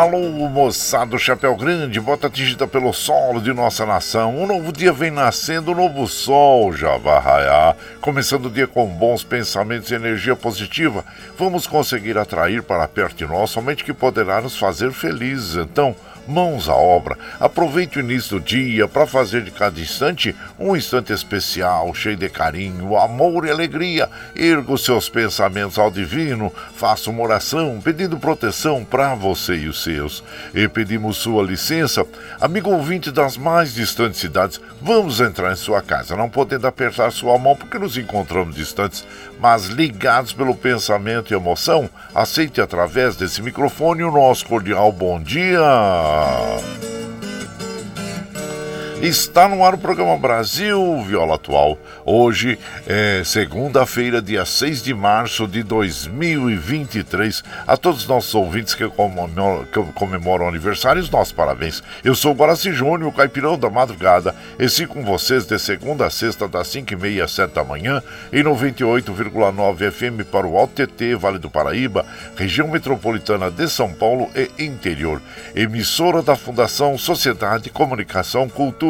Alô, moçada, chapéu grande, bota atingida pelo solo de nossa nação. Um novo dia vem nascendo, um novo sol já vai raiar. Começando o dia com bons pensamentos e energia positiva, vamos conseguir atrair para perto de nós somente que poderá nos fazer felizes. Então, mãos à obra. Aproveite o início do dia para fazer de cada instante um instante especial, cheio de carinho, amor e alegria. Erga os seus pensamentos ao divino, faça uma oração pedindo proteção para você e os seus. E pedimos sua licença, amigo ouvinte das mais distantes cidades, vamos entrar em sua casa, não podendo apertar sua mão porque nos encontramos distantes, mas ligados pelo pensamento e emoção, aceite através desse microfone o nosso cordial bom dia. Está no ar o programa Brasil Viola Atual. Hoje é segunda-feira, dia 6 de março de 2023. A todos os nossos ouvintes que comemoram, que comemoram aniversários, nossos parabéns. Eu sou o Guaraci Júnior, o caipirão da madrugada. E sigo com vocês de segunda a sexta, das 5h30 às 7 da manhã, em 98,9 FM para o Alto TT, Vale do Paraíba, região metropolitana de São Paulo e interior. Emissora da Fundação Sociedade, Comunicação, Cultura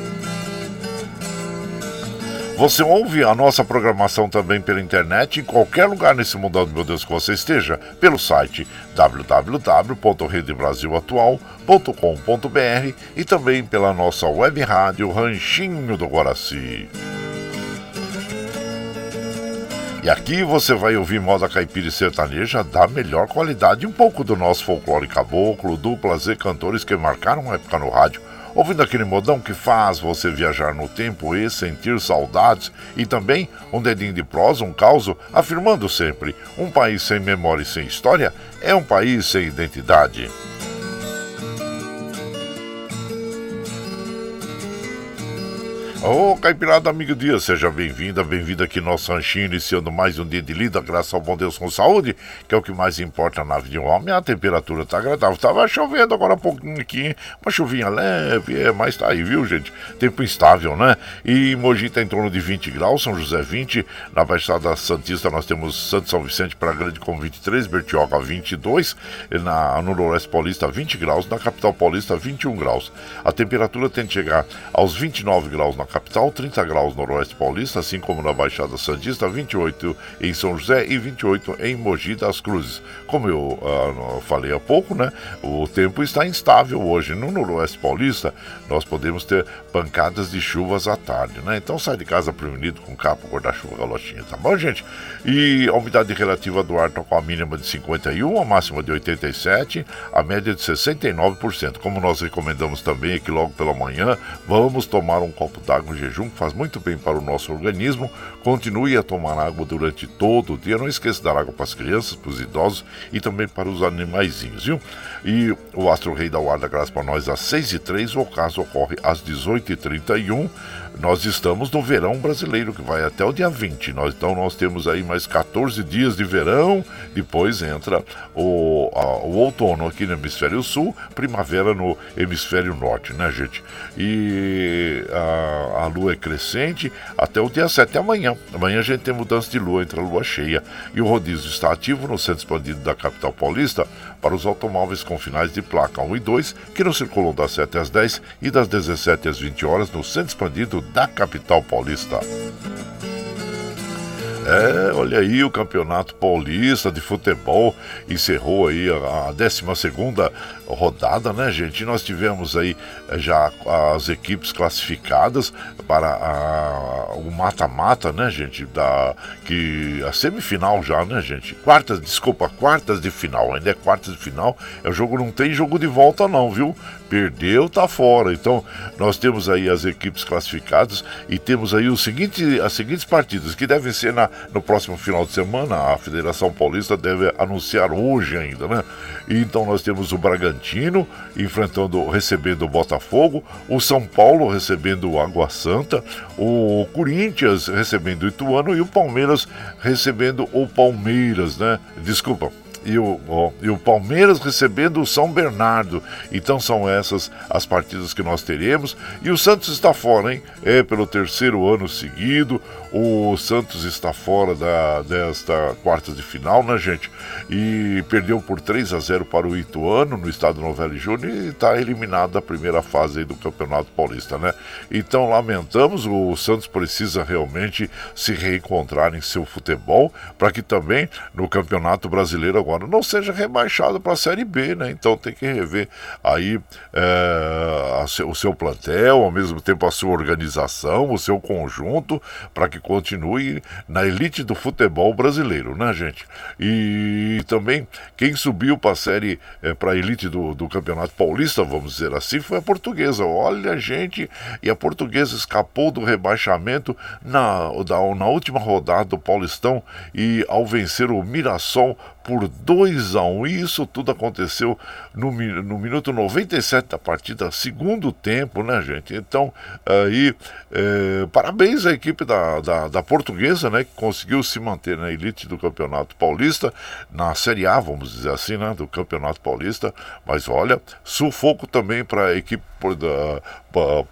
Você ouve a nossa programação também pela internet em qualquer lugar nesse mundão, meu Deus, que você esteja, pelo site www.redebrasilatual.com.br e também pela nossa web rádio Ranchinho do Guaraci. E aqui você vai ouvir moda caipira e sertaneja da melhor qualidade, um pouco do nosso folclore caboclo, duplas e cantores que marcaram época no rádio ouvindo aquele modão que faz você viajar no tempo e sentir saudades, e também um dedinho de prosa, um causo, afirmando sempre: um país sem memória e sem história é um país sem identidade. Ô, oh, Caipirada Amigo Dia, seja bem-vinda, bem-vinda aqui no nosso ranchinho, iniciando mais um dia de lida, graças ao bom Deus com saúde, que é o que mais importa na vida de um homem. A temperatura tá agradável, tava chovendo agora um pouquinho aqui, uma chuvinha leve, é, mas tá aí, viu, gente? Tempo instável, né? E Mogi tá em torno de 20 graus, São José 20, na Baixada Santista nós temos Santo São Vicente para Grande com 23, Bertioga 22, na, no Noroeste Paulista 20 graus, na Capital Paulista 21 graus. A temperatura tende a chegar aos 29 graus na capital, 30 graus no Oeste Paulista, assim como na Baixada Santista, 28 em São José e 28 em Mogi das Cruzes. Como eu uh, falei há pouco, né? O tempo está instável hoje. No Noroeste Paulista, nós podemos ter pancadas de chuvas à tarde, né? Então sai de casa prevenido com capa, guarda-chuva, galotinha, tá bom, gente? E a umidade relativa do ar está com a mínima de 51, a máxima de 87, a média de 69%. Como nós recomendamos também que logo pela manhã vamos tomar um copo d'água em jejum, faz muito bem para o nosso organismo. Continue a tomar água durante todo o dia. Não esqueça de dar água para as crianças, para os idosos e também para os animaizinhos, viu? E o Astro Rei da Guarda graça para nós às 6 e 3 o caso ocorre às 18 e 31 nós estamos no verão brasileiro, que vai até o dia 20. Nós, então nós temos aí mais 14 dias de verão, depois entra o, a, o outono aqui no hemisfério sul, primavera no hemisfério norte, né, gente? E a, a lua é crescente até o dia 7, amanhã. Amanhã a gente tem mudança de lua entre a lua cheia. E o rodízio está ativo no centro expandido da capital paulista para os automóveis com finais de placa 1 e 2, que não circulam das 7 às 10 e das 17 às 20 horas no centro expandido da capital paulista. É, olha aí, o Campeonato Paulista de Futebol encerrou aí a 12 rodada, né, gente? Nós tivemos aí eh, já as equipes classificadas para a, o mata-mata, né, gente? Da, que a semifinal já, né, gente? Quartas, desculpa, quartas de final, ainda é quartas de final. É o jogo, não tem jogo de volta, não, viu? Perdeu, tá fora. Então, nós temos aí as equipes classificadas e temos aí o seguinte, as seguintes partidas que devem ser na, no próximo final de semana. A Federação Paulista deve anunciar hoje ainda, né? E então nós temos o Bragantino enfrentando, recebendo o Botafogo, o São Paulo recebendo o Água Santa, o Corinthians recebendo o Ituano e o Palmeiras recebendo o Palmeiras, né? Desculpa, e o, e o Palmeiras recebendo o São Bernardo. Então são essas as partidas que nós teremos. E o Santos está fora, hein? É pelo terceiro ano seguido. O Santos está fora da, desta quarta de final, né, gente? E perdeu por 3 a 0 para o Ituano no estado Novelli Júnior e está eliminado da primeira fase do Campeonato Paulista, né? Então lamentamos, o Santos precisa realmente se reencontrar em seu futebol para que também no Campeonato Brasileiro não seja rebaixado para a Série B, né? Então tem que rever aí é, o seu plantel, ao mesmo tempo a sua organização, o seu conjunto, para que continue na elite do futebol brasileiro, né, gente? E também quem subiu para a série, é, para a elite do, do Campeonato Paulista, vamos dizer assim, foi a portuguesa. Olha, gente, e a portuguesa escapou do rebaixamento na, na última rodada do Paulistão e ao vencer o Mirassol por 2 a 1 um. Isso tudo aconteceu no, no minuto 97 da partida, segundo tempo, né, gente? Então, aí, é, parabéns à equipe da, da, da, portuguesa, né, que conseguiu se manter na elite do Campeonato Paulista, na Série A, vamos dizer assim, né, do Campeonato Paulista. Mas olha, sufoco também para a equipe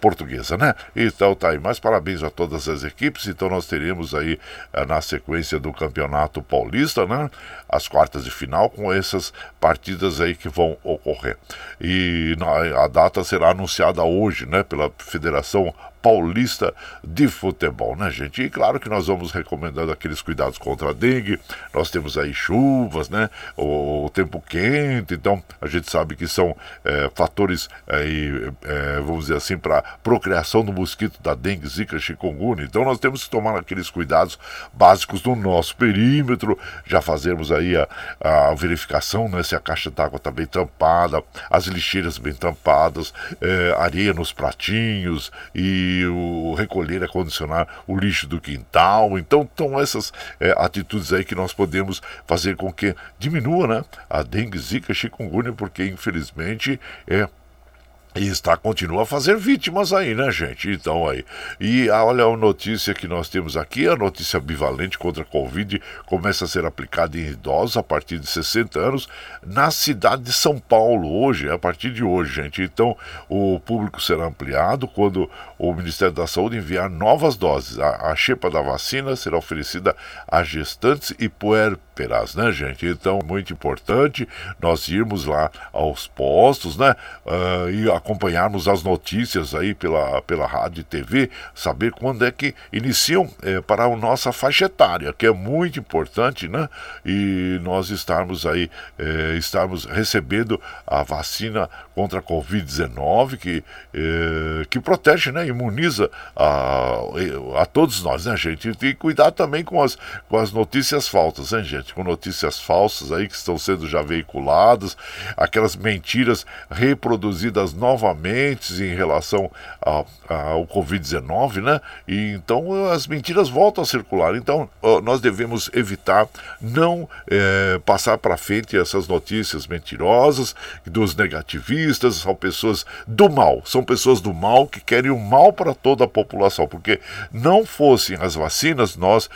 portuguesa, né? Então tá aí, mais parabéns a todas as equipes. Então nós teremos aí eh, na sequência do Campeonato Paulista, né? As quartas de final com essas partidas aí que vão ocorrer. E a data será anunciada hoje, né? Pela Federação Paulista de Futebol, né, gente? E claro que nós vamos recomendando aqueles cuidados contra a dengue. Nós temos aí chuvas, né? O, o tempo quente, então a gente sabe que são é, fatores aí, é, vamos dizer assim, para procriação do mosquito da dengue, zika, chikungunya. Então nós temos que tomar aqueles cuidados básicos no nosso perímetro, já fazermos aí a, a verificação, né? Se a caixa d'água está bem tampada, as lixeiras bem tampadas, é, areia nos pratinhos e o recolher, acondicionar o lixo do quintal. Então, são essas é, atitudes aí que nós podemos fazer com que diminua né, a dengue, zika, chikungunya, porque infelizmente é e está, continua a fazer vítimas aí, né, gente? Então aí. E ah, olha a notícia que nós temos aqui, a notícia bivalente contra a Covid começa a ser aplicada em idosos a partir de 60 anos na cidade de São Paulo, hoje, a partir de hoje, gente. Então, o público será ampliado quando o Ministério da Saúde enviar novas doses. A, a xepa da vacina será oferecida a gestantes e puer né, gente? Então, muito importante nós irmos lá aos postos, né? Uh, e acompanharmos as notícias aí pela, pela rádio e TV, saber quando é que iniciam é, para a nossa faixa etária, que é muito importante, né? E nós estarmos aí, é, estarmos recebendo a vacina contra a Covid-19, que, é, que protege, né? Imuniza a, a todos nós, né, gente? E tem que cuidar também com as, com as notícias falsas, né, gente? Com notícias falsas aí que estão sendo já veiculadas, aquelas mentiras reproduzidas novamente em relação ao Covid-19, né? E então as mentiras voltam a circular. Então nós devemos evitar não é, passar para frente essas notícias mentirosas dos negativistas, são pessoas do mal, são pessoas do mal que querem o mal para toda a população, porque não fossem as vacinas, nós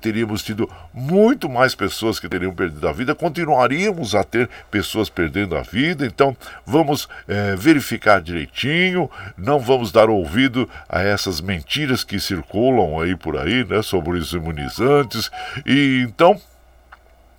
teríamos tido muito mais pessoas que teriam perdido a vida, continuaríamos a ter pessoas perdendo a vida, então vamos é, verificar direitinho, não vamos dar ouvido a essas mentiras que circulam aí por aí, né, sobre os imunizantes, e então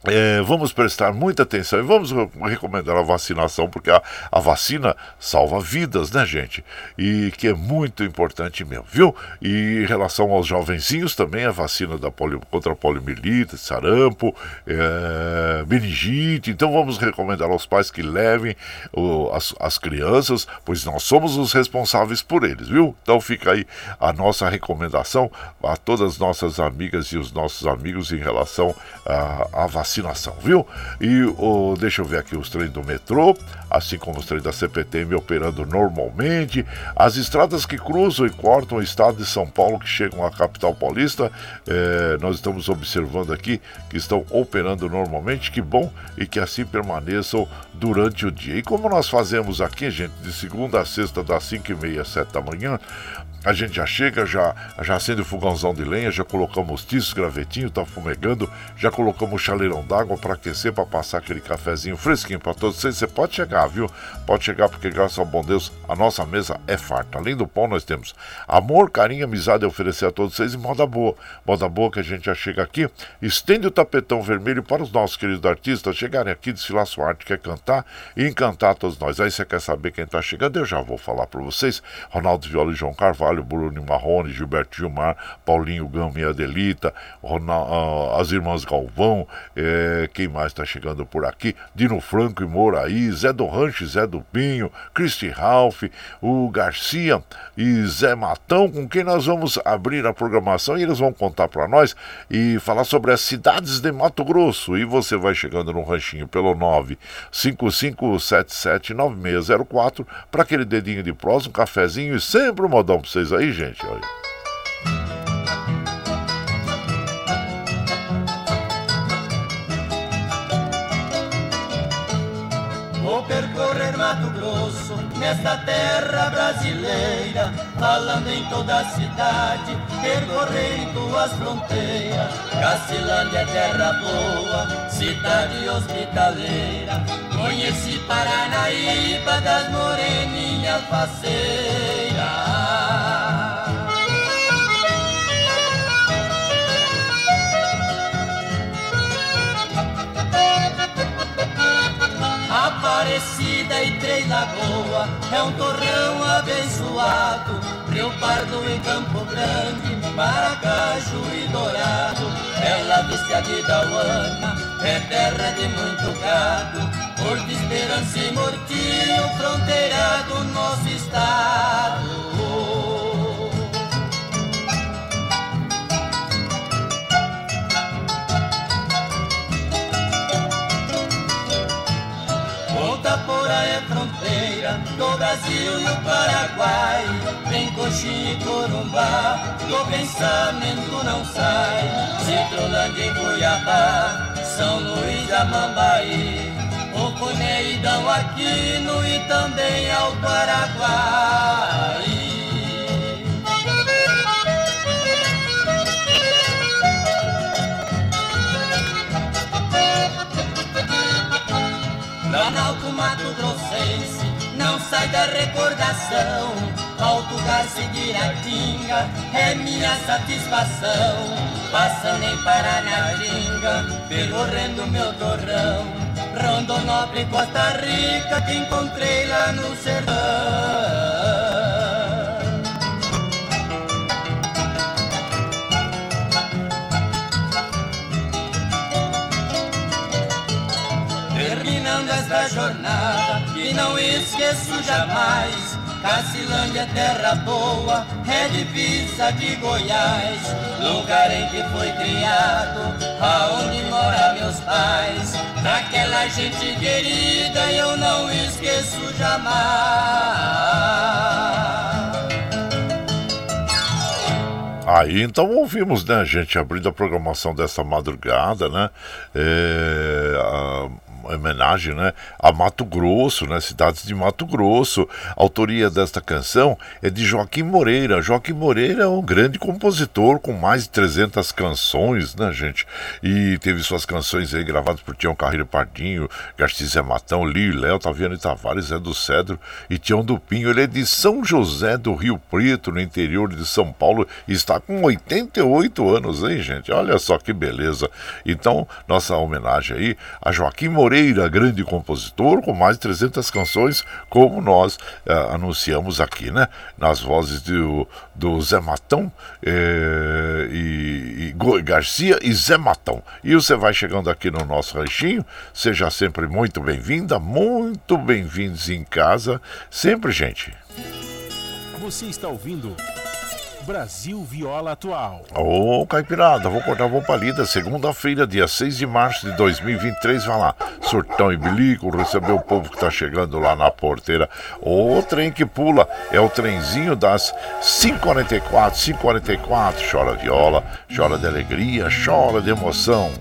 é, vamos prestar muita atenção e vamos recomendar a vacinação, porque a, a, vacina salva vidas, né, gente? E que é muito importante mesmo, viu? E em relação aos jovenzinhos também, a vacina da contra a poliomielite, sarampo, é, meningite. Então vamos recomendar aos pais que levem o, as, as crianças, pois nós somos os responsáveis por eles, viu? Então fica aí a nossa recomendação a todas as nossas amigas e os nossos amigos em relação à vacina vacinação, viu? E o, deixa eu ver aqui os trens do metrô, assim como os trens da CPTM operando normalmente. As estradas que cruzam e cortam o estado de São Paulo, que chegam à capital paulista, é, nós estamos observando aqui que estão operando normalmente. Que bom e que assim permaneçam durante o dia. E como nós fazemos aqui, gente, de segunda a sexta, das 5 e meia, 7 da manhã, a gente já chega, já, já acende o fogãozão de lenha, já colocamos tiços, gravetinho, tá fumegando, já colocamos chaleirão d'água para aquecer, para passar aquele cafezinho fresquinho para todos vocês. Você pode chegar, viu? Pode chegar porque, graças ao bom Deus, a nossa mesa é farta. Além do pão, nós temos amor, carinho, amizade a oferecer a todos vocês e moda boa. Moda boa que a gente já chega aqui, estende o tapetão vermelho para os nossos queridos artistas chegarem aqui, desfilar sua arte, quer cantar e encantar todos nós. Aí você quer saber quem está chegando? Eu já vou falar para vocês. Ronaldo Viola e João Carvalho. Bruno Marrone, Gilberto Gilmar, Paulinho Gama e Adelita, Ronald, as irmãs Galvão, é, quem mais está chegando por aqui? Dino Franco e Moraí, Zé do Rancho, Zé do Pinho, Cristi Ralph, o Garcia e Zé Matão, com quem nós vamos abrir a programação e eles vão contar para nós e falar sobre as cidades de Mato Grosso. E você vai chegando no ranchinho pelo 955779604 para aquele dedinho de prós, um cafezinho e sempre um modão para vocês aí, gente. Olha. Mato Grosso, nesta terra brasileira, falando em toda a cidade, percorrer em tuas fronteiras. Cacilândia é terra boa, cidade hospitaleira. Conheci Paranaíba das moreninhas faceiras. E Três Lagoa é um torrão abençoado. Rio Pardo e Campo Grande, Maracaju e Dourado. Bela Vista de Dauana é terra de muito gado. Porto Esperança e Mortinho, fronteira do nosso estado. Do Brasil e o Paraguai. Tem coxinha e corumbá, do pensamento não sai. Citrolândia e Cuiabá, São Luís, Amambaí. O Coneidão aqui no e também ao Paraguai. Planalto Mato Grossense não sai da recordação. Alto seguir a tinga é minha satisfação. Passando em Paranatinga, percorrendo meu torrão. Rondonópolis, Costa Rica, que encontrei lá no sertão. esta jornada não esqueço jamais. Cacilândia, terra boa, é divisa de Goiás, lugar em que foi criado, aonde mora meus pais. Daquela gente querida eu não esqueço jamais. Aí então ouvimos, né, gente, abrindo a programação dessa madrugada, né? É, a homenagem né, a Mato Grosso, né, cidades de Mato Grosso. A autoria desta canção é de Joaquim Moreira. Joaquim Moreira é um grande compositor com mais de 300 canções, né, gente? E teve suas canções aí gravadas por Tião Carreiro Pardinho, Garcia Matão, Lírio Léo, Taviano Tavares, Zé do Cedro e Tião do Pinho. Ele é de São José do Rio Preto, no interior de São Paulo, e está com 88 anos, hein, gente? Olha só que beleza. Então, nossa homenagem aí a Joaquim Moreira Moreira, grande compositor, com mais de 300 canções, como nós uh, anunciamos aqui, né? Nas vozes do, do Zé Matão eh, e, e Garcia e Zé Matão. E você vai chegando aqui no nosso ranchinho, seja sempre muito bem-vinda, muito bem-vindos em casa, sempre, gente. Você está ouvindo. Brasil Viola Atual. Ô, oh, Caipirada, vou cortar uma palida. Segunda-feira, dia 6 de março de 2023, vai lá. Surtão e bilico, receber o povo que tá chegando lá na porteira. O trem que pula é o trenzinho das 5h44, 5h44. Chora viola, chora de alegria, chora de emoção.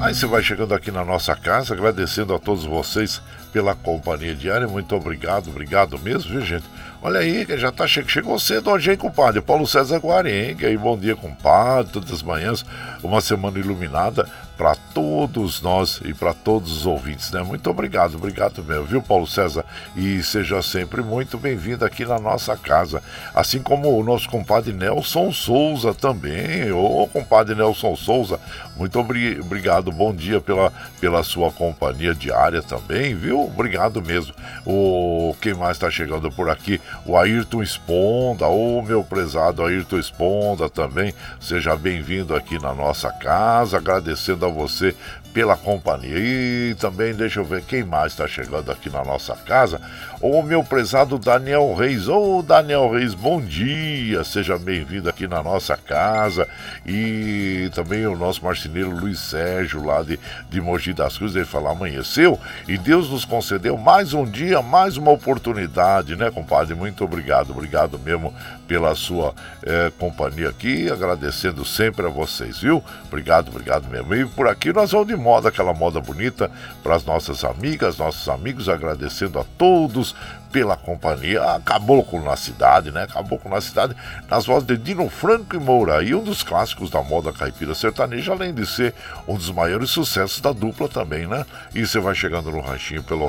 Aí você vai chegando aqui na nossa casa, agradecendo a todos vocês pela companhia diária. Muito obrigado, obrigado mesmo, viu, gente? Olha aí, que já tá che chegou cedo hoje, hein, compadre? Paulo César Guarengue, aí, bom dia, compadre, todas as manhãs, uma semana iluminada para todos nós e para todos os ouvintes, né? Muito obrigado, obrigado mesmo, viu, Paulo César? E seja sempre muito bem-vindo aqui na nossa casa. Assim como o nosso compadre Nelson Souza também. Ô, compadre Nelson Souza, muito obri obrigado, bom dia pela, pela sua companhia diária também, viu? Obrigado mesmo. O quem mais está chegando por aqui? O Ayrton Esponda, o meu prezado Ayrton Esponda também. Seja bem-vindo aqui na nossa casa, agradecendo a você pela companhia. E também deixa eu ver quem mais está chegando aqui na nossa casa. O meu prezado Daniel Reis. Ô oh, Daniel Reis, bom dia. Seja bem-vindo aqui na nossa casa. E também o nosso marceneiro Luiz Sérgio, lá de, de Mogi das Cruzes, ele fala: amanheceu e Deus nos concedeu mais um dia, mais uma oportunidade, né, compadre? Muito obrigado, obrigado mesmo pela sua é, companhia aqui, agradecendo sempre a vocês, viu? Obrigado, obrigado mesmo. E por aqui nós vamos de moda, aquela moda bonita para as nossas amigas, nossos amigos, agradecendo a todos pela companhia. Acabou com na cidade, né? Acabou com na cidade, nas vozes de Dino Franco e Moura, e um dos clássicos da moda caipira sertaneja, além de ser um dos maiores sucessos da dupla também, né? E você vai chegando no ranchinho pelo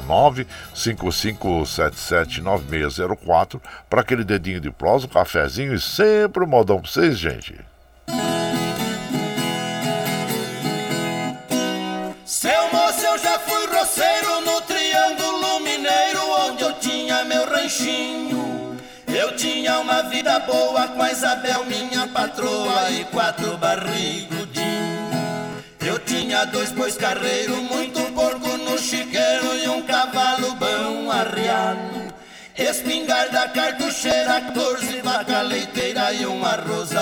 955779604 para aquele dedinho de prosa, um cafezinho e sempre um modão para vocês, gente. Eu tinha uma vida boa com a Isabel, minha patroa, e quatro barrigudinhos. Eu tinha dois bois carreiro, muito porco no chiqueiro e um cavalo bom arriado. Espingarda, cartucheira, 14 vaca leiteira e um arroz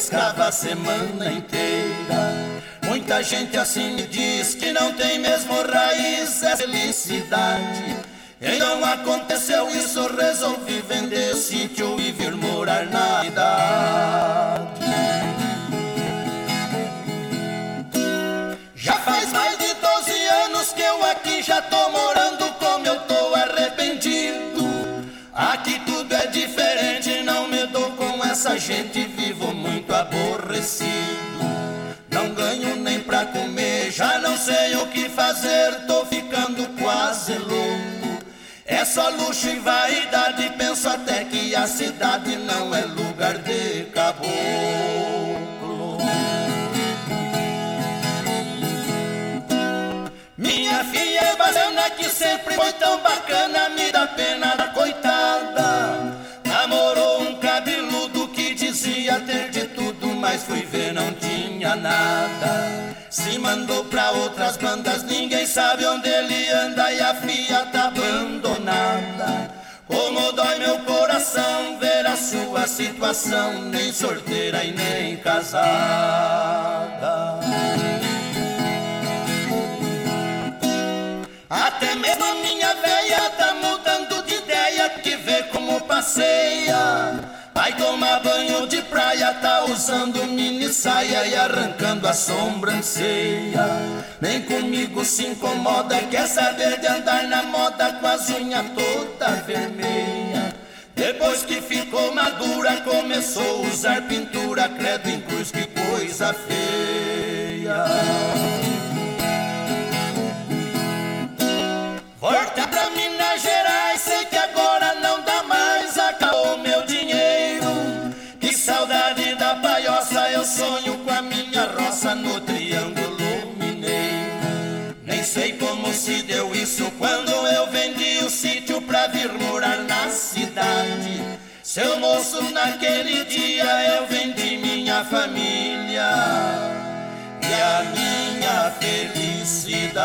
pescava a semana inteira. Muita gente assim me diz que não tem mesmo raiz, é felicidade. Então aconteceu isso, resolvi vender sítio e vir morar na idade. Fazer, tô ficando quase louco. É só luxo e vaidade, penso até que a cidade não é lugar de caboclo. Minha filha Baiana que sempre foi tão bacana, me dá pena da coitada. Namorou um cabeludo que dizia ter de tudo, mas fui ver não tinha nada. Se mandou pra outras bandas, sabe onde ele anda e a filha tá abandonada. Como dói meu coração ver a sua situação, nem sorteira e nem casada. Até mesmo a minha velha tá mudando de ideia que vê como passeia. Vai tomar banho de praia, tá usando mini saia e arrancando a sobrancelha. Nem comigo se incomoda, quer saber de andar na moda com as unhas toda vermelha. Depois que ficou madura, começou a usar pintura, credo em cruz, que coisa feia. Se deu isso quando eu vendi o sítio pra vir morar na cidade. Seu moço, naquele dia eu vendi minha família e a minha felicidade.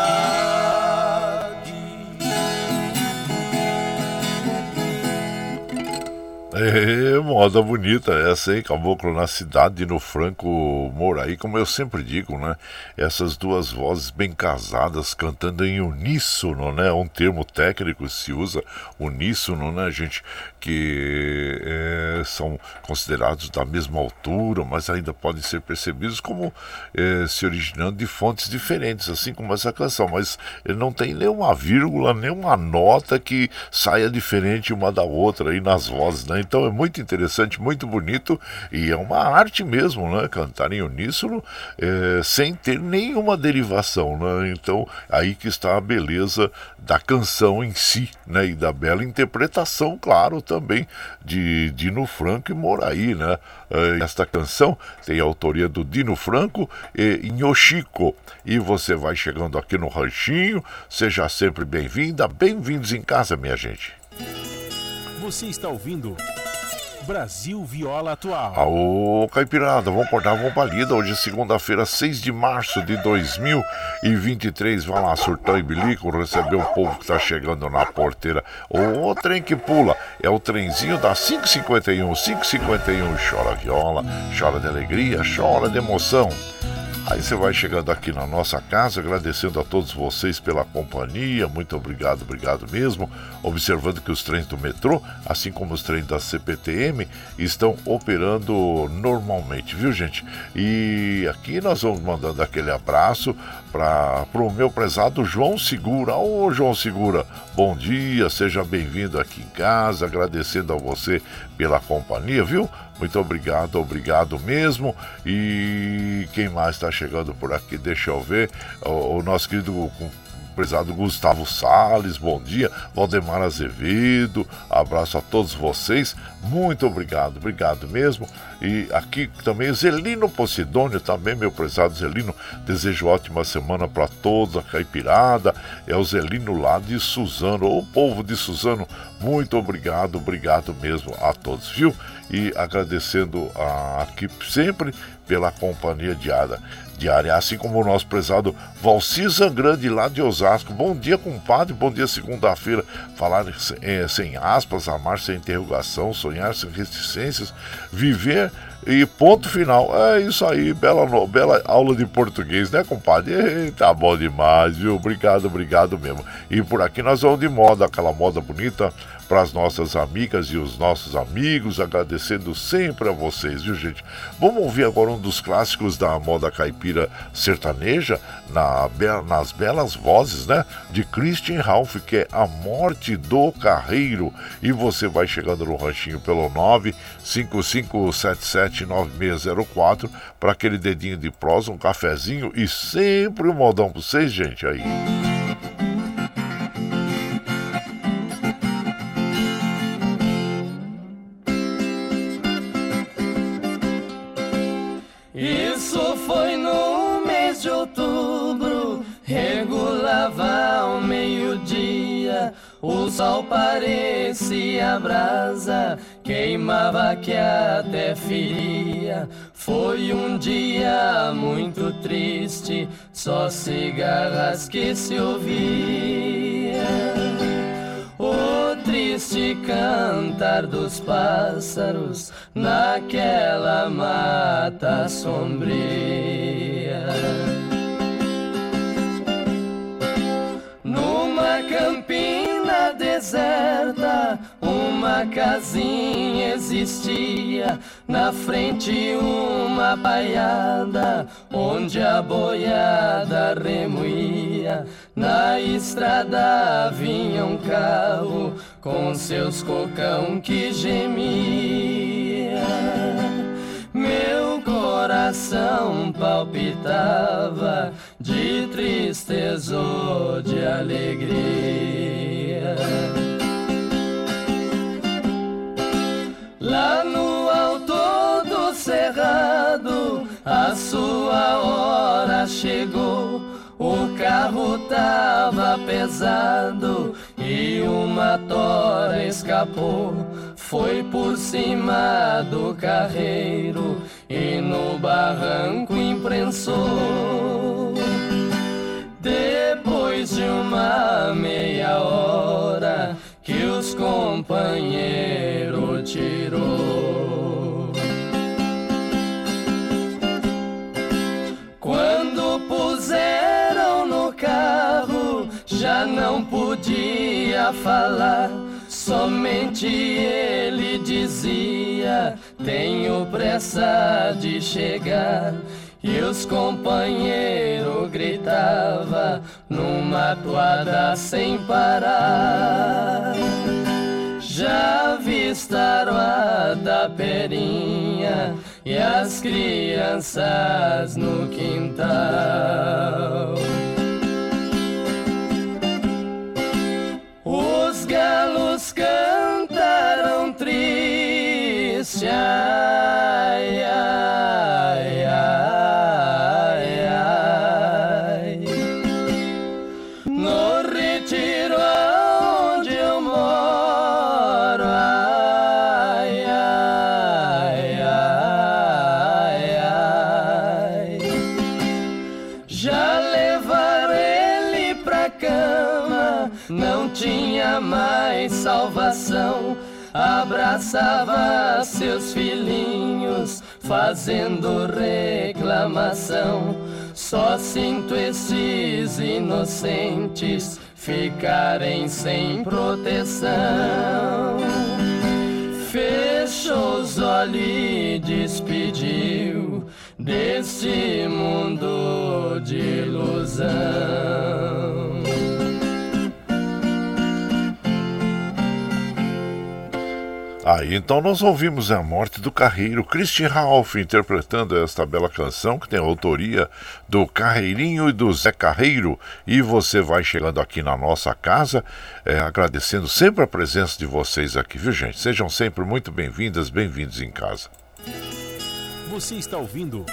É, moda bonita essa, hein? Caboclo na cidade, no Franco Moraí, como eu sempre digo, né? Essas duas vozes bem casadas cantando em uníssono, né? Um termo técnico se usa, uníssono, né, gente? Que é, são considerados da mesma altura, mas ainda podem ser percebidos como é, se originando de fontes diferentes, assim como essa canção. Mas não tem nenhuma vírgula, nenhuma nota que saia diferente uma da outra aí nas vozes, né? Então é muito interessante, muito bonito e é uma arte mesmo, né? Cantar em uníssono é, sem ter nenhuma derivação, né? Então aí que está a beleza da canção em si, né? E da bela interpretação, claro, também de Dino Franco e Moraí, né? Esta canção tem a autoria do Dino Franco e Nhochico. E você vai chegando aqui no Ranchinho, seja sempre bem-vinda, bem-vindos em casa, minha gente. Você está ouvindo Brasil Viola Atual. Aô, Caipirada, vamos cortar, vamos pra lida. Hoje é segunda-feira, 6 de março de 2023. Vai lá, surtão e bilico, receber o povo que tá chegando na porteira. O trem que pula é o trenzinho da 551. 551 chora viola, chora de alegria, chora de emoção. Aí você vai chegando aqui na nossa casa, agradecendo a todos vocês pela companhia, muito obrigado, obrigado mesmo. Observando que os trens do metrô, assim como os trens da CPTM, estão operando normalmente, viu gente? E aqui nós vamos mandando aquele abraço para o meu prezado João Segura. Ô João Segura, bom dia, seja bem-vindo aqui em casa, agradecendo a você pela companhia, viu? Muito obrigado, obrigado mesmo. E quem mais está chegando por aqui? Deixa eu ver. O, o nosso querido prezado Gustavo Sales, bom dia. Valdemar Azevedo, abraço a todos vocês. Muito obrigado, obrigado mesmo. E aqui também Zelino Posidônio, também meu prezado Zelino. Desejo ótima semana para toda a caipirada. É o Zelino lá de Suzano, o povo de Suzano. Muito obrigado, obrigado mesmo a todos, viu? E agradecendo a, aqui sempre pela companhia diária diária, assim como o nosso prezado Valcisa Grande lá de Osasco. Bom dia, compadre, bom dia, segunda-feira. Falar é, sem aspas, amar sem interrogação, sonhar sem reticências, viver E ponto final. É isso aí, bela, bela aula de português, né, compadre? Tá bom demais, viu? Obrigado, obrigado mesmo. E por aqui nós vamos de moda, aquela moda bonita para as nossas amigas e os nossos amigos, agradecendo sempre a vocês, viu, gente? Vamos ouvir agora um dos clássicos da moda caipira sertaneja, na, nas belas vozes, né? De Christian Ralph, que é A Morte do Carreiro. E você vai chegando no ranchinho pelo 955779604 para aquele dedinho de prosa, um cafezinho e sempre um modão para vocês, gente, aí. O sol parecia brasa, queimava que até feria. Foi um dia muito triste, só cigarras que se ouvia. O triste cantar dos pássaros naquela mata sombria. Numa campina deserta, uma casinha existia. Na frente, uma baiada, onde a boiada remoía. Na estrada vinha um carro com seus cocão que gemia. Meu coração palpitava de tristeza ou de alegria. Lá no alto do cerrado, a sua hora chegou. O carro tava pesado e uma tora escapou. Foi por cima do carreiro e no barranco imprensou. Depois de uma meia hora que os companheiros tirou. Quando puseram no carro, já não podia falar Somente ele dizia: Tenho pressa de chegar. E os companheiros gritavam numa toada sem parar. Já avistaram a taperinha e as crianças no quintal. galos cantaram triste. Ai, Abraçava seus filhinhos, fazendo reclamação. Só sinto esses inocentes ficarem sem proteção. Fechou os olhos e despediu desse mundo de ilusão. Aí então nós ouvimos a morte do carreiro Christian Ralph interpretando esta bela canção que tem a autoria do Carreirinho e do Zé Carreiro. E você vai chegando aqui na nossa casa, é, agradecendo sempre a presença de vocês aqui, viu gente? Sejam sempre muito bem-vindas, bem-vindos em casa. Você está ouvindo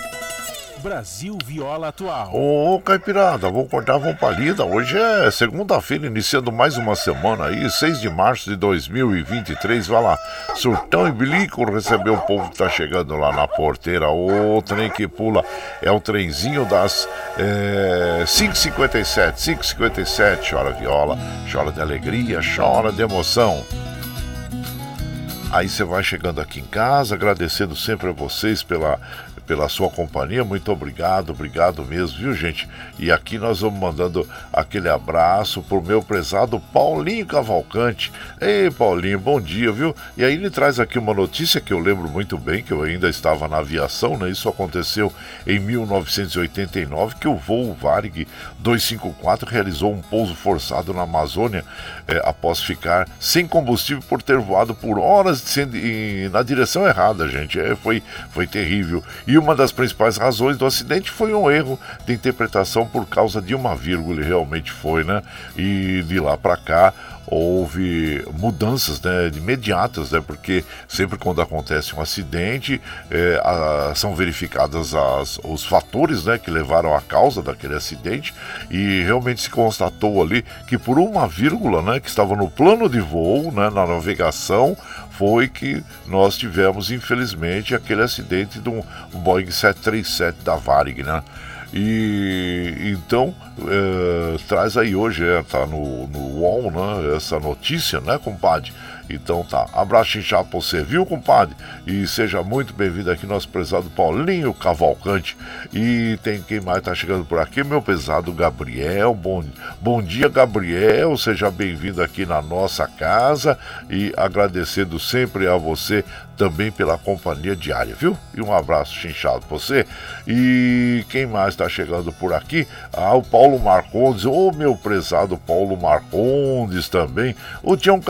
Brasil Viola Atual. Ô, Caipirada, vou cortar uma palida. Hoje é segunda-feira, iniciando mais uma semana aí, 6 de março de 2023. Vai lá, Surtão e Bilico recebeu o povo que tá chegando lá na porteira. O trem que pula é o trenzinho das é, 5h57. 5h57, chora viola, chora de alegria, chora de emoção. Aí você vai chegando aqui em casa, agradecendo sempre a vocês pela pela sua companhia. Muito obrigado, obrigado mesmo, viu, gente? E aqui nós vamos mandando aquele abraço pro meu prezado Paulinho Cavalcante. Ei, Paulinho, bom dia, viu? E aí ele traz aqui uma notícia que eu lembro muito bem, que eu ainda estava na aviação, né? Isso aconteceu em 1989, que o voo Varig 254 realizou um pouso forçado na Amazônia eh, após ficar sem combustível por ter voado por horas na direção errada, gente. É, foi, foi terrível. E uma das principais razões do acidente foi um erro de interpretação por causa de uma vírgula, e realmente foi, né? E de lá para cá houve mudanças né, imediatas, né, porque sempre quando acontece um acidente é, a, são verificadas as, os fatores né, que levaram à causa daquele acidente e realmente se constatou ali que por uma vírgula né, que estava no plano de voo, né, na navegação, foi que nós tivemos infelizmente aquele acidente de um Boeing 737 da Varig, né? E então é, traz aí hoje, é, tá no, no UOL, né, essa notícia, né, compadre? Então tá, abraço inchado pra você, viu, compadre? E seja muito bem-vindo aqui, nosso prezado Paulinho Cavalcante. E tem quem mais tá chegando por aqui, meu pesado Gabriel. Bom, bom dia, Gabriel. Seja bem-vindo aqui na nossa casa e agradecendo sempre a você também pela companhia diária, viu? E um abraço chinchado pra você. E quem mais está chegando por aqui? Ah, o Paulo Marcondes, ô oh, meu prezado Paulo Marcondes também. O Tião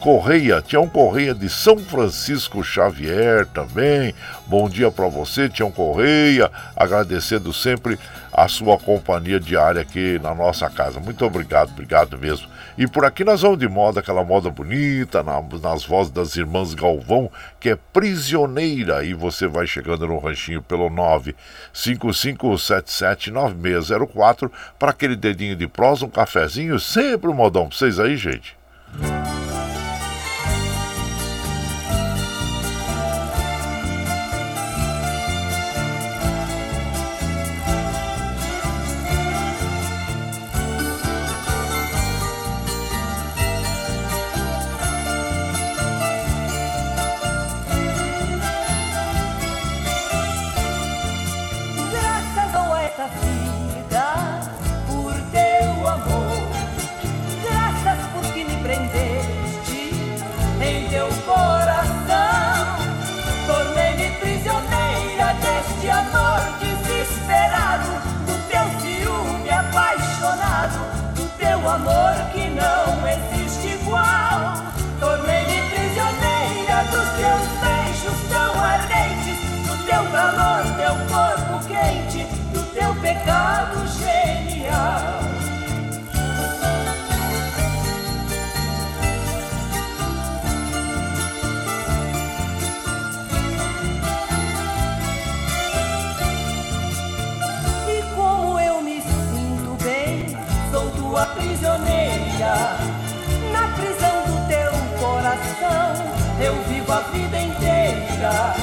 Correia, Tião Correia de São Francisco Xavier também. Bom dia para você, Tião Correia. Agradecendo sempre a sua companhia diária aqui na nossa casa. Muito obrigado, obrigado mesmo. E por aqui nós vamos de moda, aquela moda bonita, na, nas vozes das irmãs Galvão, que é prisioneira. E você vai chegando no ranchinho pelo 955779604 para aquele dedinho de prosa, um cafezinho, sempre um modão para vocês aí, gente. de amor desesperado, do teu ciúme apaixonado, do teu amor que não existe igual. Tornei-me prisioneira dos teus beijos tão ardentes, do teu calor, teu corpo quente, do teu pecado cheio. vida,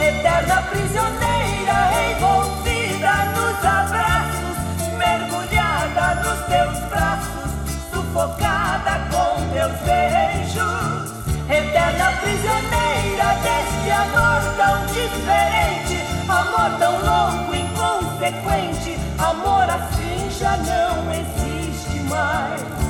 eterna prisioneira envolvida nos abraços, mergulhada nos teus braços, sufocada com teus beijos, eterna prisioneira deste amor tão diferente, amor tão louco, inconsequente, amor assim já não existe mais.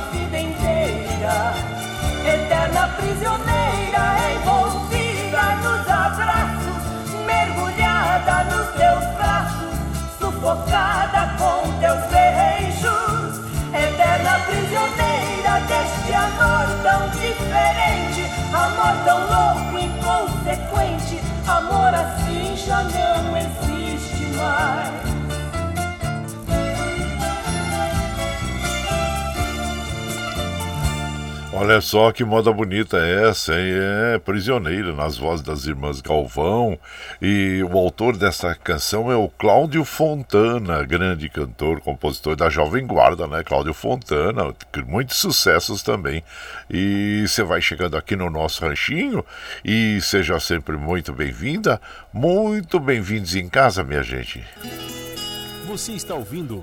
vida inteira, eterna prisioneira, envolvida nos abraços, mergulhada nos teus braços, sufocada com teus beijos, eterna prisioneira deste amor tão diferente, amor tão louco, inconsequente, amor assim já não existe mais. Olha só que moda bonita é essa, hein? É prisioneira nas vozes das irmãs Galvão. E o autor dessa canção é o Cláudio Fontana, grande cantor, compositor da Jovem Guarda, né? Cláudio Fontana, muitos sucessos também. E você vai chegando aqui no nosso ranchinho e seja sempre muito bem-vinda, muito bem-vindos em casa, minha gente. Você está ouvindo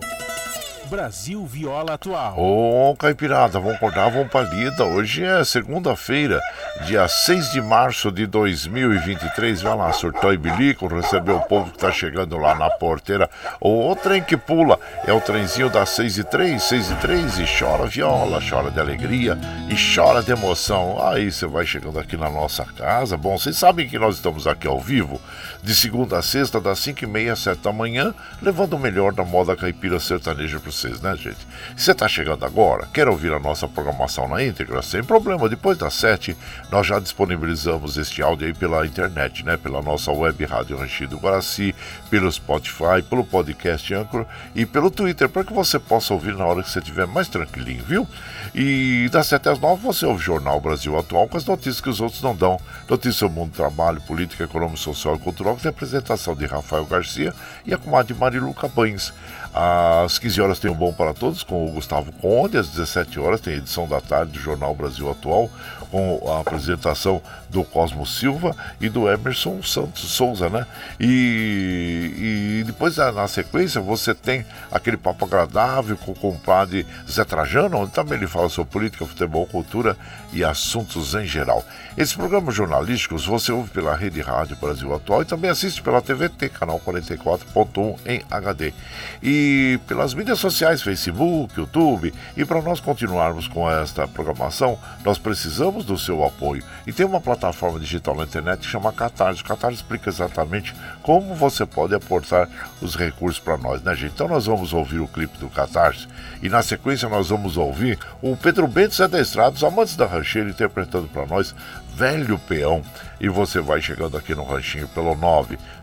Brasil Viola Atual. Ô, oh, Caipirada, vamos acordar, vamos pra lida. Hoje é segunda-feira, dia 6 de março de 2023. Vai lá, surtou e bilico, receber o povo que tá chegando lá na porteira. O, trem que pula é o trenzinho das 6 e 3, 6 e 3 e chora viola, chora de alegria e chora de emoção. Aí você vai chegando aqui na nossa casa. Bom, vocês sabem que nós estamos aqui ao vivo, de segunda a sexta, das 5 e meia às 7 da manhã, levando o melhor da moda caipira sertaneja para vocês, né, gente? Você está chegando agora, quer ouvir a nossa programação na íntegra? Sem problema, depois das 7 nós já disponibilizamos este áudio aí pela internet, né? Pela nossa web Rádio Ranchido Guaraci, pelo Spotify, pelo podcast Anchor e pelo Twitter, para que você possa ouvir na hora que você estiver mais tranquilinho, viu? E das 7 às 9 você ouve o Jornal Brasil Atual com as notícias que os outros não dão. Notícias do mundo do trabalho, política, econômica, social e cultural, que tem a apresentação de Rafael Garcia e a comadre Marilu Cabanes. Às 15 horas tem o Bom para Todos com o Gustavo Conde, às 17 horas tem a edição da tarde do Jornal Brasil Atual com a apresentação do Cosmo Silva e do Emerson Santos Souza, né? E, e depois na sequência você tem aquele papo agradável com o compadre Zé Trajano, onde também ele fala sobre política, futebol, cultura e assuntos em geral. Esses programas jornalísticos você ouve pela Rede Rádio Brasil Atual e também assiste pela TVT, canal 44.1 em HD. E pelas mídias sociais, Facebook, YouTube. E para nós continuarmos com esta programação, nós precisamos do seu apoio. E tem uma plataforma digital na internet que chama Catarse. Catarse explica exatamente como você pode aportar os recursos para nós, né, gente? Então nós vamos ouvir o clipe do Catarse e na sequência nós vamos ouvir o Pedro Bento Zé da Estrada, os amantes da rancheira, interpretando para nós Velho Peão. E você vai chegando aqui no ranchinho pelo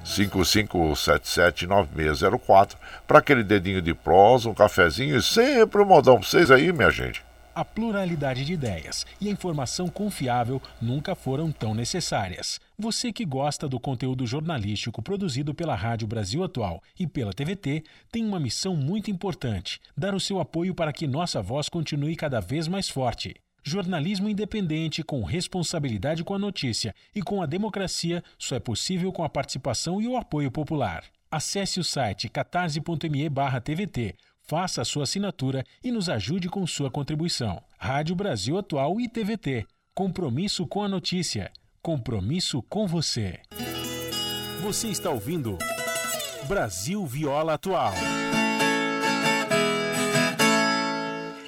955779604 para aquele dedinho de prosa, um cafezinho e sempre um modão para vocês aí, minha gente. A pluralidade de ideias e a informação confiável nunca foram tão necessárias. Você que gosta do conteúdo jornalístico produzido pela Rádio Brasil Atual e pela TVT tem uma missão muito importante: dar o seu apoio para que nossa voz continue cada vez mais forte. Jornalismo independente, com responsabilidade com a notícia e com a democracia, só é possível com a participação e o apoio popular. Acesse o site catarse.me/tvt, faça a sua assinatura e nos ajude com sua contribuição. Rádio Brasil Atual e TVT. Compromisso com a notícia. Compromisso com você. Você está ouvindo Brasil Viola Atual.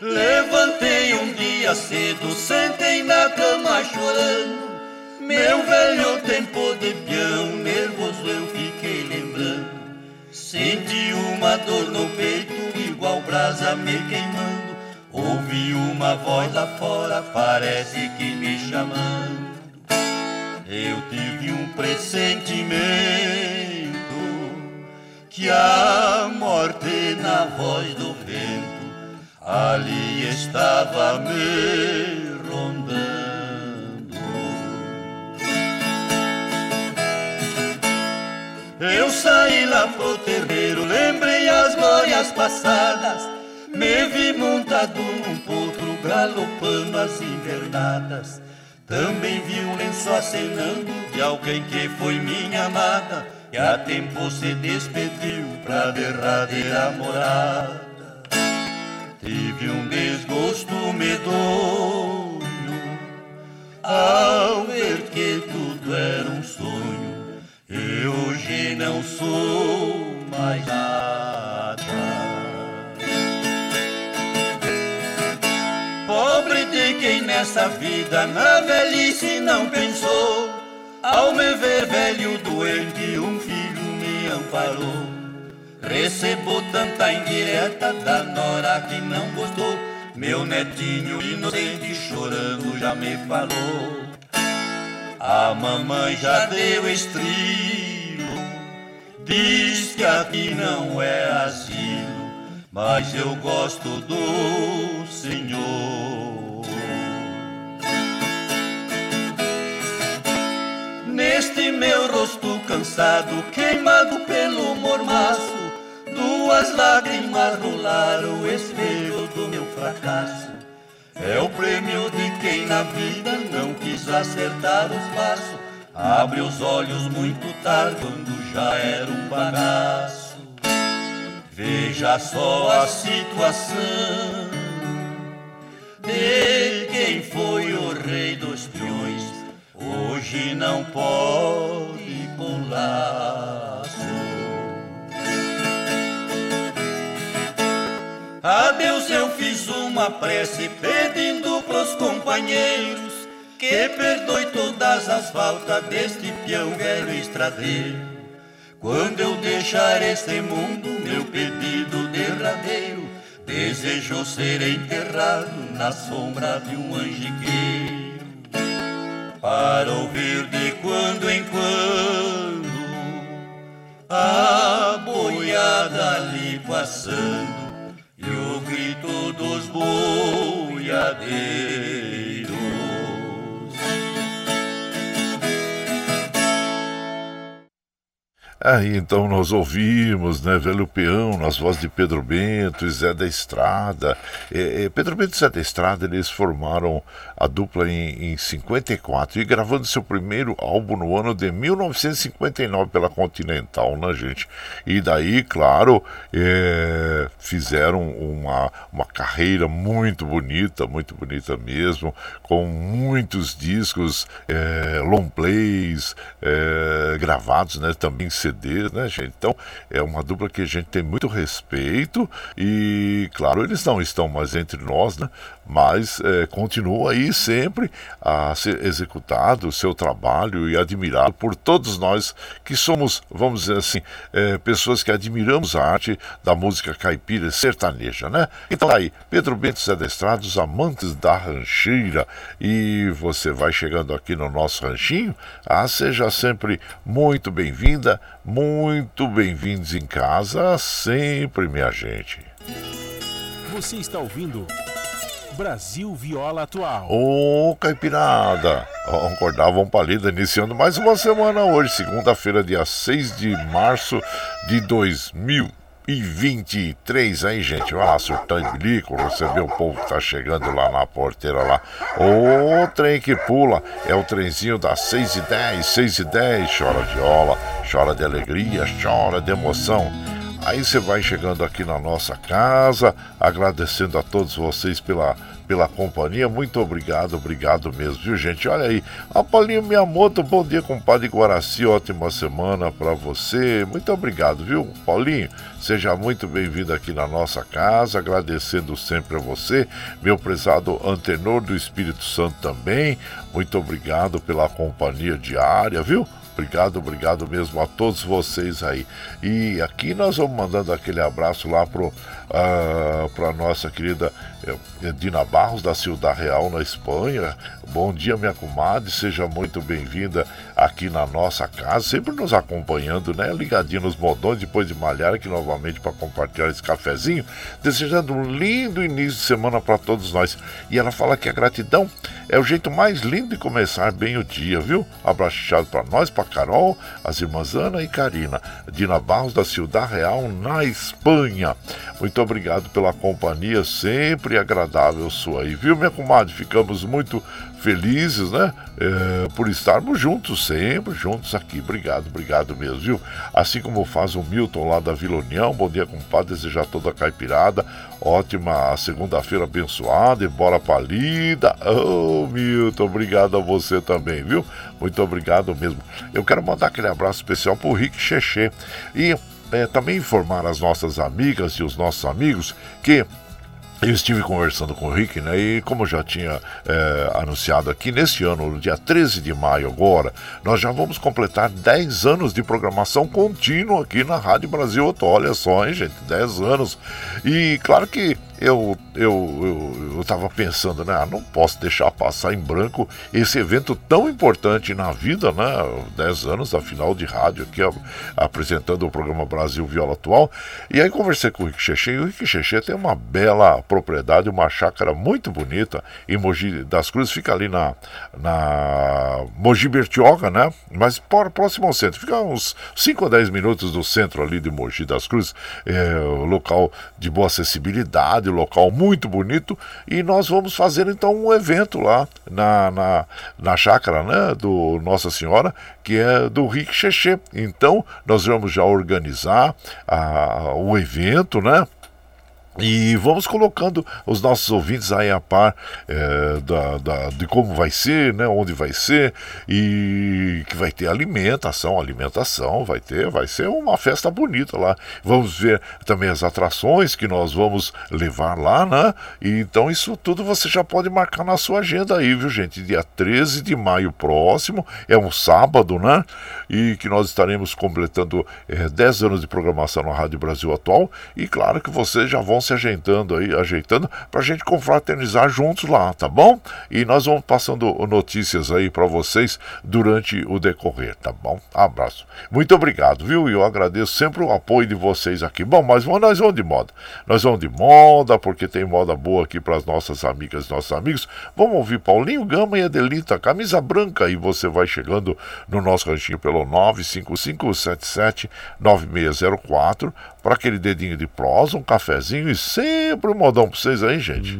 Levantei um dia cedo, sentei na cama chorando. Meu velho tempo de peão, nervoso eu fiquei lembrando. Senti uma dor no peito, igual brasa me queimando. Ouvi uma voz lá fora, parece que me chamando. Eu tive um pressentimento que a morte na voz do ali estava me rondando. Eu saí lá pro terreiro, lembrei as glórias passadas. Me vi montado num potro, galopando as invernadas. Também vi um lenço acenando de alguém que foi minha amada. E a tempo se despediu pra derradeira morada. Tive um desgosto medonho ao ver que tudo era um sonho. E hoje não sou mais nada. Pobre de quem nessa vida na velhice não pensou. Ao me ver velho doente, um filho me amparou. Recebo tanta indireta da nora que não gostou. Meu netinho inocente chorando já me falou. A mamãe já deu estrilo, diz que aqui não é asilo, mas eu gosto do Senhor. Neste meu rosto cansado, queimado pelo mormaço. Duas lágrimas rolaram o espelho do meu fracasso. É o prêmio de quem na vida não quis acertar os passos. Abre os olhos muito tarde, quando já era um bagaço. Veja só a situação de quem foi o rei dos peões. Hoje não pode pular. Adeus, eu fiz uma prece pedindo pros companheiros que perdoe todas as faltas deste peão velho estradeiro. Quando eu deixar este mundo, meu pedido derradeiro, desejo ser enterrado na sombra de um angiqueiro, para ouvir de quando em quando a boiada ali passando o grito dos boiadeiros. Aí então nós ouvimos, né, Velho Peão, nas vozes de Pedro Bento e Zé da Estrada. É, é, Pedro Bento e Zé da Estrada, eles formaram a dupla em, em 54 e gravando seu primeiro álbum no ano de 1959 pela Continental, né, gente? E daí, claro, é, fizeram uma, uma carreira muito bonita, muito bonita mesmo, com muitos discos, é, long plays, é, gravados, né, também CDs, né, gente? Então, é uma dupla que a gente tem muito respeito e, claro, eles não estão mais entre nós, né? Mas é, continua aí sempre a ser executado o seu trabalho e admirado por todos nós que somos, vamos dizer assim, é, pessoas que admiramos a arte da música caipira sertaneja, né? Então tá aí, Pedro Bento Zé Estrada, os amantes da rancheira, e você vai chegando aqui no nosso ranchinho, ah, seja sempre muito bem-vinda, muito bem-vindos em casa, sempre, minha gente. Você está ouvindo Brasil Viola Atual. Ô, Caipirada! Vamos acordar, vamos pra lida, iniciando mais uma semana hoje, segunda-feira, dia 6 de março de 2023, aí, gente. Ah, surtando de bilico, receber o povo que tá chegando lá na porteira lá. Ô, trem que pula, é o trenzinho das 6 e 10, 6 e 10. Chora viola, chora de alegria, chora de emoção. Aí você vai chegando aqui na nossa casa, agradecendo a todos vocês pela, pela companhia. Muito obrigado, obrigado mesmo, viu, gente? Olha aí, a Paulinho Miyamoto, bom dia, compadre Guaraci, ótima semana para você. Muito obrigado, viu, Paulinho? Seja muito bem-vindo aqui na nossa casa, agradecendo sempre a você, meu prezado antenor do Espírito Santo também. Muito obrigado pela companhia diária, viu? Obrigado, obrigado mesmo a todos vocês aí. E aqui nós vamos mandando aquele abraço lá pro ah, para nossa querida uh, Dina Barros da Ciudad Real na Espanha. Bom dia, minha comadre, seja muito bem-vinda aqui na nossa casa, sempre nos acompanhando, né? Ligadinho nos modões depois de malhar aqui novamente para compartilhar esse cafezinho, desejando um lindo início de semana para todos nós. E ela fala que a gratidão é o jeito mais lindo de começar bem o dia, viu? Abraço para nós, para Carol, as irmãs Ana e Karina, Dina Barros da Ciudad Real na Espanha. Muito obrigado pela companhia sempre agradável sua aí, viu, minha comadre? Ficamos muito felizes, né? É, por estarmos juntos sempre, juntos aqui. Obrigado, obrigado mesmo, viu? Assim como faz o Milton lá da Vila União. Bom dia, compadre. Desejar toda a caipirada. Ótima segunda-feira abençoada e bora pra lida. Oh, Milton, obrigado a você também, viu? Muito obrigado mesmo. Eu quero mandar aquele abraço especial pro Rick Cheche e é, também informar as nossas amigas e os nossos amigos que eu estive conversando com o Rick, né? E como já tinha é, anunciado aqui, neste ano, no dia 13 de maio agora, nós já vamos completar 10 anos de programação contínua aqui na Rádio Brasil Olha só, hein, gente? 10 anos. E claro que eu, eu, eu pensando, né? Ah, não posso deixar passar em branco esse evento tão importante na vida, né? 10 anos da final de rádio aqui, apresentando o programa Brasil Viola Atual. E aí conversei com o Rick Cheche, e o Rick Cheche tem uma bela propriedade, uma chácara muito bonita em Mogi das Cruzes, fica ali na, na Mogi Bertioga, né? Mas por, próximo ao centro, fica uns 5 a 10 minutos do centro ali de Mogi das Cruzes, é, local de boa acessibilidade, local muito bonito, e nós vamos fazer então um evento lá na, na, na chácara né, do Nossa Senhora, que é do Rick Cheche. Então, nós vamos já organizar a, o evento, né? E vamos colocando os nossos ouvintes aí a par é, da, da, de como vai ser, né, onde vai ser, e que vai ter alimentação, alimentação, vai ter, vai ser uma festa bonita lá. Vamos ver também as atrações que nós vamos levar lá, né? E, então isso tudo você já pode marcar na sua agenda aí, viu gente? Dia 13 de maio próximo, é um sábado, né? E que nós estaremos completando é, 10 anos de programação na Rádio Brasil Atual, e claro que vocês já vão se ajeitando aí, ajeitando, para a gente confraternizar juntos lá, tá bom? E nós vamos passando notícias aí para vocês durante o decorrer, tá bom? Abraço. Muito obrigado, viu? E eu agradeço sempre o apoio de vocês aqui. Bom, mas nós vamos de moda. Nós vamos de moda, porque tem moda boa aqui para as nossas amigas e nossos amigos. Vamos ouvir Paulinho Gama e Adelita, camisa branca, e você vai chegando no nosso ranchinho pelo 95577 9604 para aquele dedinho de prosa, um cafezinho e sempre um modão para vocês aí, gente.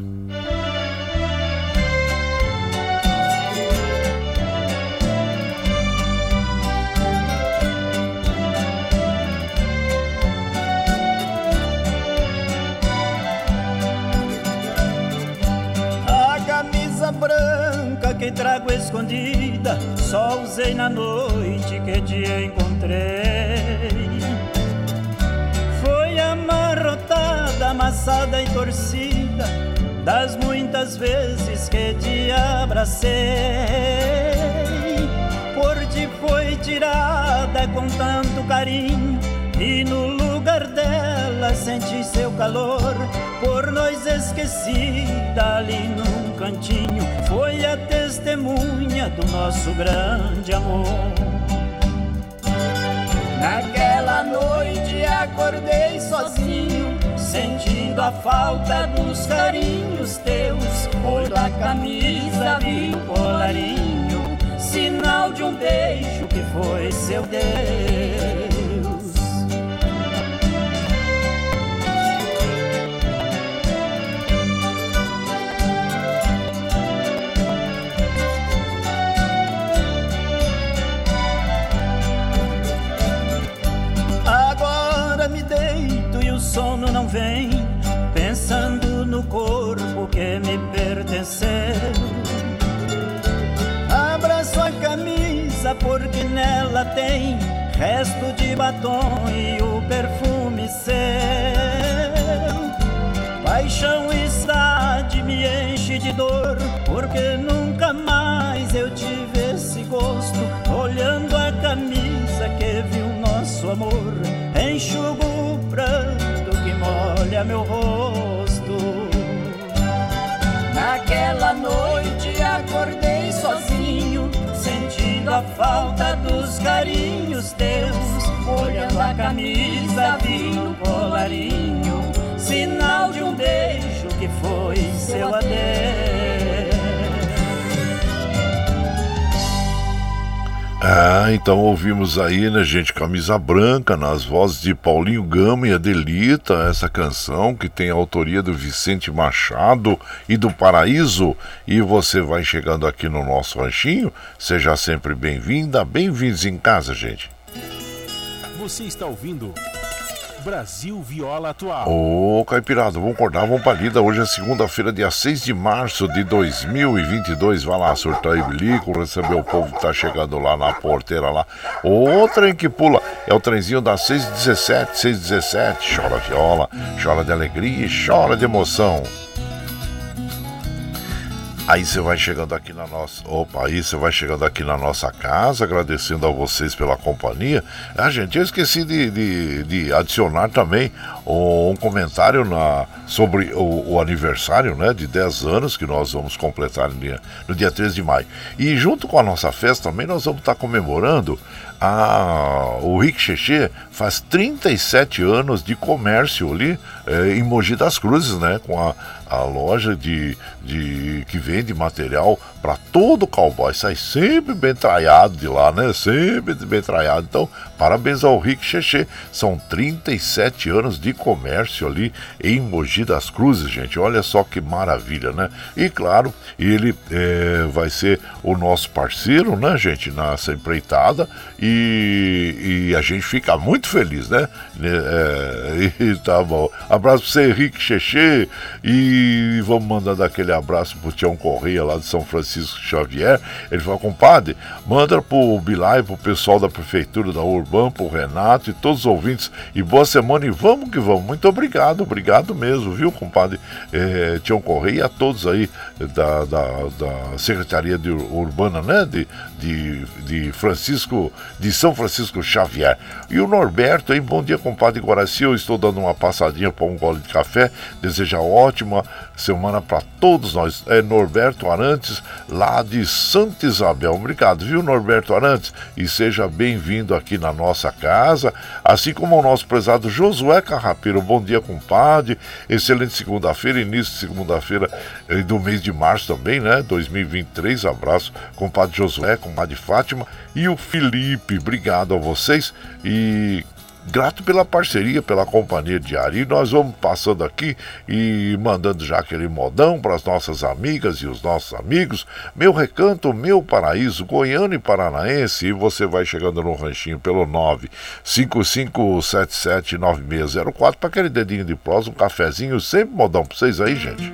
A camisa branca que trago escondida, só usei na noite que te encontrei amassada e torcida das muitas vezes que te abracei. Por ti foi tirada com tanto carinho e no lugar dela senti seu calor. Por nós esquecida ali num cantinho, foi a testemunha do nosso grande amor. Naquela noite acordei sozinho, sentindo a falta dos carinhos teus. Olho a camisa, vi o colarinho, sinal de um beijo que foi seu Deus. Pertenceu. Abraço a camisa porque nela tem resto de batom e o perfume seu. Paixão e saudade me enche de dor porque nunca mais eu tive esse gosto olhando a camisa que viu nosso amor enxugo o pranto molha meu rosto. Naquela noite acordei sozinho, sentindo a falta dos carinhos teus. Olhando a camisa, vi no colarinho, sinal de um beijo que foi seu adeus. Ah, então ouvimos aí, né, gente, Camisa Branca, nas vozes de Paulinho Gama e Adelita, essa canção que tem a autoria do Vicente Machado e do Paraíso. E você vai chegando aqui no nosso ranchinho, seja sempre bem-vinda, bem-vindos em casa, gente. Você está ouvindo Brasil Viola Atual. Ô, Caipirada, vamos acordar, vamos pra lida. Hoje é segunda-feira, dia 6 de março de 2022. Vai lá, surtar e bilico, receber o povo que tá chegando lá na porteira lá. O trem que pula é o trenzinho das 617, 617. Chora viola, chora de alegria e chora de emoção. Aí você vai chegando aqui na nossa. Opa, aí você vai chegando aqui na nossa casa, agradecendo a vocês pela companhia. Ah, gente, eu esqueci de, de, de adicionar também um comentário na, sobre o, o, aniversário né, de 10 anos que nós vamos completar no dia, no dia 13 de maio. E junto com a nossa festa também nós vamos estar comemorando a, o Rick Cheche faz 37 anos de comércio ali é, em Mogi das Cruzes, né? Com a, a loja de, de que vende material para todo cowboy. Sai sempre bem traiado de lá, né? Sempre bem traiado. Então, parabéns ao Rick Cheche. São 37 anos de comércio ali em Mogi das Cruzes, gente. Olha só que maravilha, né? E claro, ele é, vai ser o nosso parceiro, né, gente, nessa empreitada. E, e a gente fica muito feliz, né? É, e tá bom. Abraço para você, Henrique Cheche. E vamos mandando aquele abraço pro Tião Correia lá de São Francisco Xavier. Ele falou, compadre, manda pro Bilai, pro pessoal da Prefeitura da Urban, pro Renato e todos os ouvintes. E boa semana e vamos que vamos. Muito obrigado, obrigado mesmo, viu, compadre é, Tião Correia e a todos aí da, da, da Secretaria de Urbana, né? De, de, de Francisco, de São Francisco Xavier. E o Norberto, hein? Bom dia, compadre Guaraci. Eu estou dando uma passadinha para um gole de café. Deseja ótima semana para todos nós. É Norberto Arantes, lá de Santa Isabel. Obrigado, viu, Norberto Arantes? E seja bem-vindo aqui na nossa casa, assim como o nosso prezado Josué Carrapeiro. Bom dia, compadre. Excelente segunda-feira, início de segunda-feira eh, do mês de março também, né? 2023. Abraço, compadre Josué, compadre Fátima e o Felipe. Obrigado a vocês e grato pela parceria, pela companhia diária. E nós vamos passando aqui e mandando já aquele modão para as nossas amigas e os nossos amigos. Meu recanto, meu paraíso, goiano e paranaense. E você vai chegando no ranchinho pelo 955779604 para aquele dedinho de prosa, um cafezinho, sempre modão para vocês aí, gente.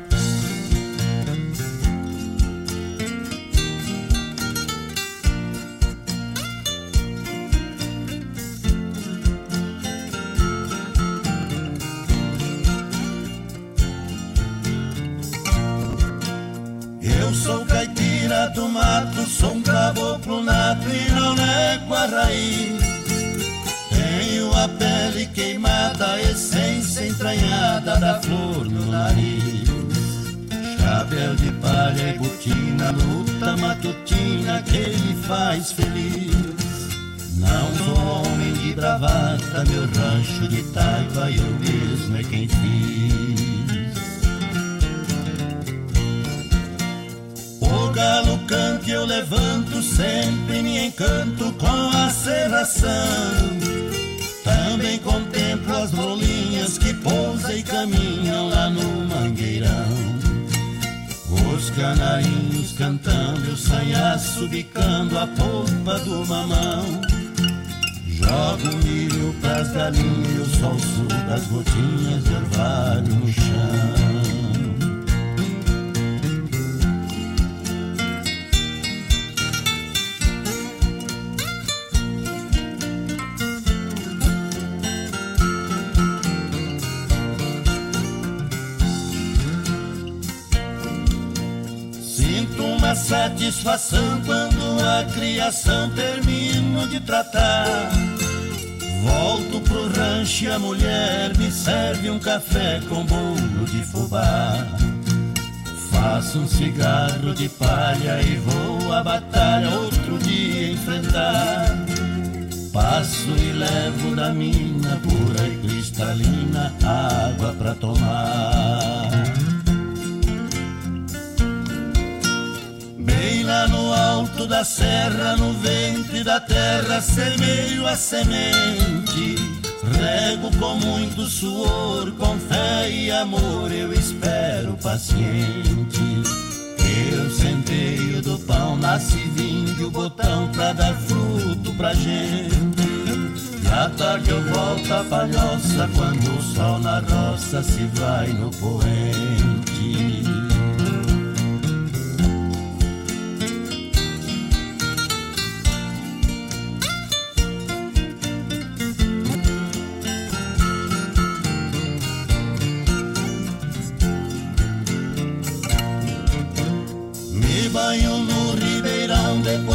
Nariz. Chapéu de palha e botina, luta matutina que me faz feliz. Não sou homem de bravata, meu rancho de taipa eu mesmo é quem fiz. O galo canta eu levanto, sempre me encanto com a serração. Também contemplo as rolinhas que pousam e caminham lá no mangueirão. Os canarinhos cantando, o sanhaço bicando a polpa do mamão. Jogo milho pras galinhas e o sol suga as gotinhas de orvalho no chão. Satisfação quando a criação termino de tratar. Volto pro rancho e a mulher me serve um café com bolo de fubá. Faço um cigarro de palha e vou à batalha outro dia enfrentar. Passo e levo da mina pura e cristalina água pra tomar. Lá no alto da serra, no ventre da terra, semeio a semente. Rego com muito suor, com fé e amor, eu espero paciente. Eu centeio do pão, nasce vinho, o botão pra dar fruto pra gente. E à tarde eu volto a palhoça, quando o sol na roça se vai no poente.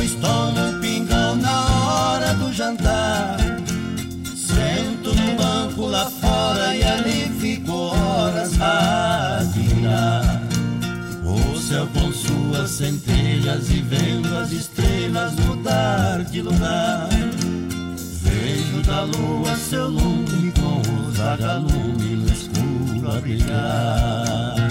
Depois tomo um pingão na hora do jantar. Sento no banco lá fora e ali fico horas a admirar. O céu com suas centelhas e vendo as estrelas mudar de lugar. Vejo da lua seu lume com os vagalumes no escuro a brilhar.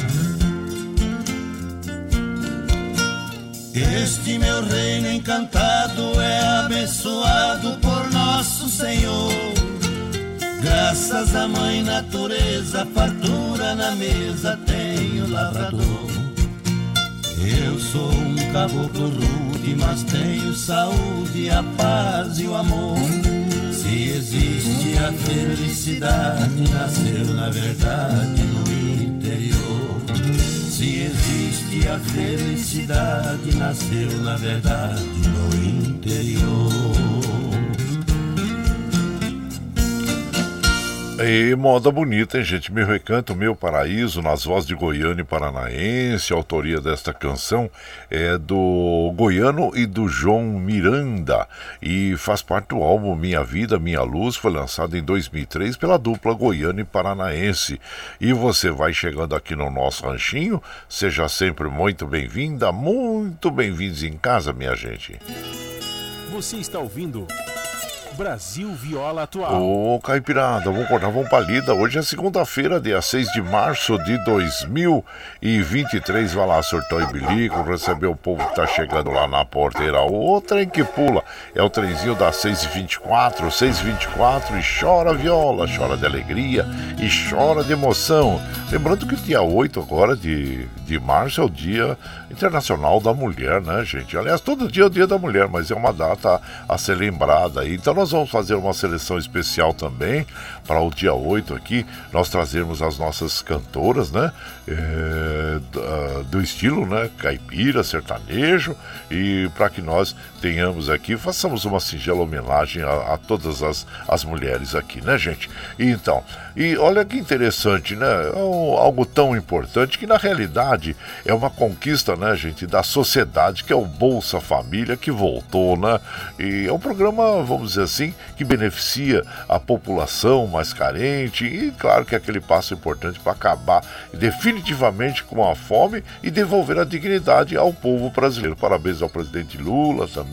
Este meu reino encantado é abençoado por nosso Senhor. Graças à mãe natureza, fartura na mesa tenho lavrador. Eu sou um caboclo rude, mas tenho saúde, a paz e o amor. Se existe a felicidade, nasceu na verdade no interior. Se existe a felicidade, nasceu na verdade no interior. E moda bonita, hein, gente? Meu recanto, meu paraíso, nas vozes de Goiano e Paranaense. A autoria desta canção é do Goiano e do João Miranda e faz parte do álbum Minha Vida, Minha Luz. Foi lançado em 2003 pela dupla Goiano e Paranaense. E você vai chegando aqui no nosso ranchinho, seja sempre muito bem-vinda, muito bem-vindos em casa, minha gente. Você está ouvindo. Brasil Viola Atual. Ô, Caipirada, vamos cortar, vamos pra lida. Hoje é segunda-feira, dia 6 de março de 2023. Vai lá, surtou e bilico, receber o povo que tá chegando lá na porteira. O trem que pula é o trenzinho das 6h24, 6h24 e chora viola, chora de alegria e chora de emoção. Lembrando que dia 8 agora de, de março é o dia internacional da mulher, né, gente? Aliás, todo dia é o dia da mulher, mas é uma data a ser lembrada aí. Então nós vamos fazer uma seleção especial também para o dia 8 aqui, nós trazermos as nossas cantoras, né? É, do estilo, né? Caipira, sertanejo, e para que nós tenhamos aqui, façamos uma singela homenagem a, a todas as, as mulheres aqui, né, gente? E então, e olha que interessante, né? É um, algo tão importante que na realidade é uma conquista, né, gente, da sociedade, que é o Bolsa Família, que voltou, né? E é um programa, vamos dizer assim, que beneficia a população mais carente e, claro, que é aquele passo importante para acabar definitivamente com a fome e devolver a dignidade ao povo brasileiro. Parabéns ao presidente Lula também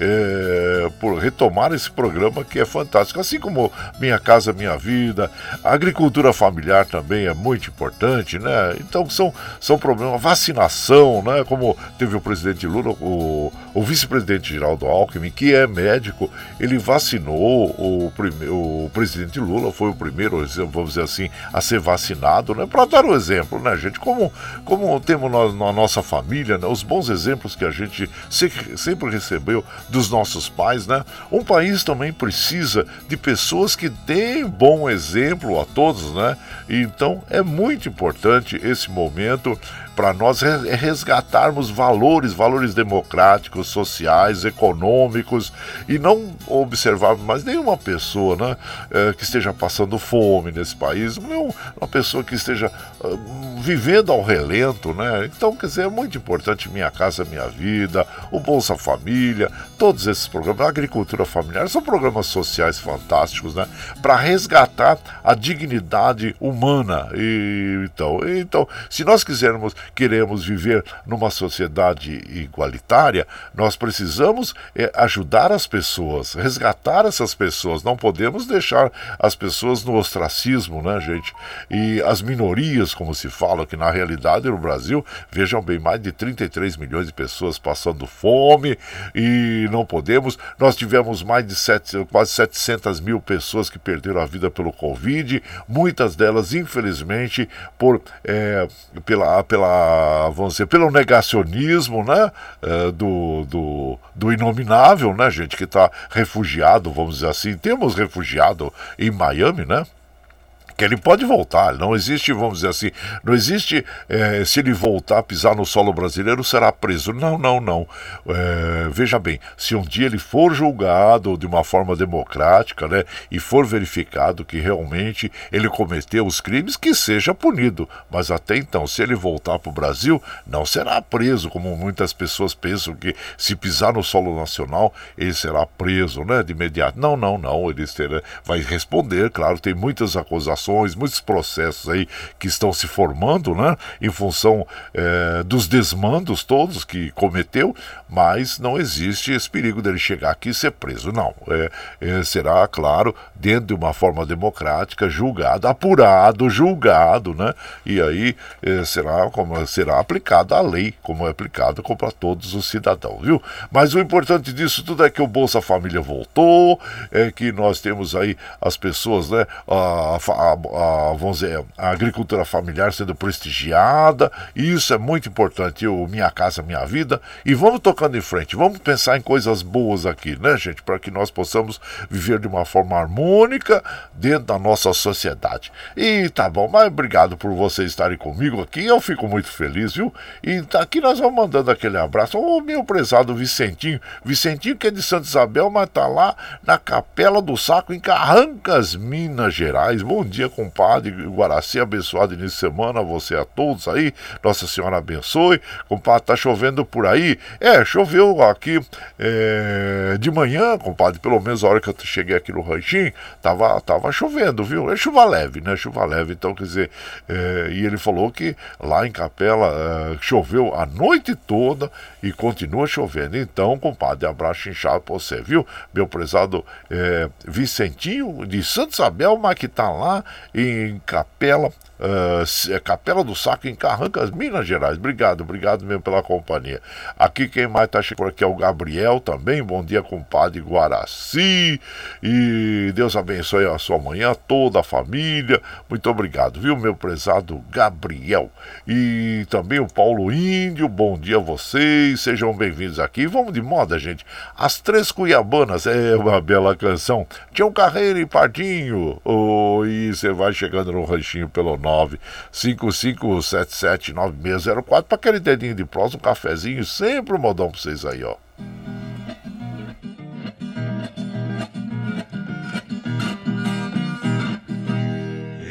é, por retomar esse programa que é fantástico, assim como Minha Casa Minha Vida, a agricultura familiar também é muito importante, né? Então são, são problemas, vacinação, né? Como teve o presidente Lula, o, o vice-presidente Geraldo Alckmin, que é médico, ele vacinou o, prime, o presidente Lula, foi o primeiro, vamos dizer assim, a ser vacinado, né? Para dar o exemplo, né, gente? Como, como temos na, na nossa família, né? os bons exemplos que a gente se, sempre recebeu dos nossos pais, né? Um país também precisa de pessoas que deem bom exemplo a todos, né? Então é muito importante esse momento para nós resgatarmos valores, valores democráticos, sociais, econômicos e não observarmos mais nenhuma pessoa né, é, que esteja passando fome nesse país, uma pessoa que esteja uh, vivendo ao relento, né? Então, quer dizer, é muito importante Minha Casa Minha Vida, o Bolsa Família, todos esses programas, a agricultura familiar, são programas sociais fantásticos, né? Para resgatar a dignidade humana. E, então, então, se nós quisermos queremos viver numa sociedade igualitária, nós precisamos é, ajudar as pessoas, resgatar essas pessoas. Não podemos deixar as pessoas no ostracismo, né, gente? E as minorias, como se fala, que na realidade no Brasil, vejam bem, mais de 33 milhões de pessoas passando fome e não podemos. Nós tivemos mais de sete, quase 700 mil pessoas que perderam a vida pelo Covid, muitas delas, infelizmente, por, é, pela, pela vamos dizer, pelo negacionismo, né, é, do, do, do inominável, né, gente, que está refugiado, vamos dizer assim. Temos refugiado em Miami, né? Que ele pode voltar. Não existe, vamos dizer assim, não existe é, se ele voltar a pisar no solo brasileiro será preso. Não, não, não. É, veja bem, se um dia ele for julgado de uma forma democrática, né, e for verificado que realmente ele cometeu os crimes, que seja punido. Mas até então, se ele voltar para o Brasil, não será preso, como muitas pessoas pensam que se pisar no solo nacional ele será preso, né, de imediato. Não, não, não. Ele terá, vai responder, claro, tem muitas acusações muitos processos aí que estão se formando, né, em função é, dos desmandos todos que cometeu, mas não existe esse perigo dele chegar aqui e ser preso. Não. É, é, será, claro, dentro de uma forma democrática, julgado, apurado, julgado, né? E aí é, será como será aplicada a lei, como é aplicada para todos os cidadãos, viu? Mas o importante disso tudo é que o Bolsa Família voltou, é que nós temos aí as pessoas, né? A, a, a, vamos dizer, a agricultura familiar sendo prestigiada, e isso é muito importante, o Minha Casa Minha Vida, e vamos tocando em frente, vamos pensar em coisas boas aqui, né, gente, para que nós possamos viver de uma forma harmônica dentro da nossa sociedade. E tá bom, mas obrigado por vocês estarem comigo aqui, eu fico muito feliz, viu? E tá aqui nós vamos mandando aquele abraço ao meu prezado Vicentinho, Vicentinho que é de Santa Isabel, mas tá lá na Capela do Saco, em Carrancas, Minas Gerais. Bom dia dia, compadre Guaraci, abençoado início de semana, você a todos aí, Nossa Senhora abençoe. Compadre, tá chovendo por aí? É, choveu aqui é, de manhã, compadre, pelo menos a hora que eu cheguei aqui no ranchinho, tava, tava chovendo, viu? É chuva leve, né? Chuva leve, então quer dizer, é, e ele falou que lá em Capela é, choveu a noite toda e continua chovendo. Então, compadre, abraço inchado pra você, viu? Meu prezado é, Vicentinho de Santa Isabel, mas que tá lá em Capela, uh, Capela do Saco, em Carrancas, Minas Gerais. Obrigado, obrigado mesmo pela companhia. Aqui quem mais está chegando aqui é o Gabriel também. Bom dia, compadre Guaraci. E Deus abençoe a sua manhã, toda a família. Muito obrigado, viu, meu prezado Gabriel. E também o Paulo Índio. Bom dia a vocês, sejam bem-vindos aqui. Vamos de moda, gente. As Três Cuiabanas, é uma bela canção. Tinha um Carreiro e Pardinho. Oh, e você vai chegando no ranchinho pelo 955779604 para aquele dedinho de prosa, um cafezinho, sempre um modão para vocês aí, ó.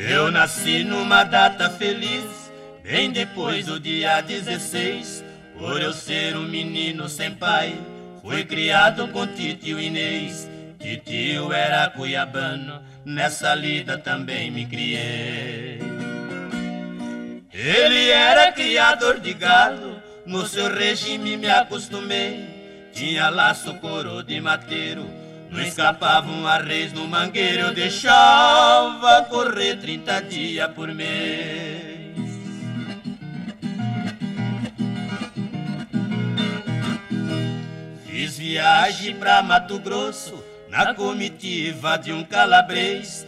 Eu nasci numa data feliz, bem depois do dia 16. Por eu ser um menino sem pai, fui criado com titio Inês. Titio era cuiabano nessa lida também me criei. Ele era criador de gado, no seu regime me acostumei. Tinha laço coro de mateiro, não escapavam a reis no mangueiro, eu deixava correr 30 dias por mês. Fiz viagem pra Mato Grosso na comitiva de um calabrês,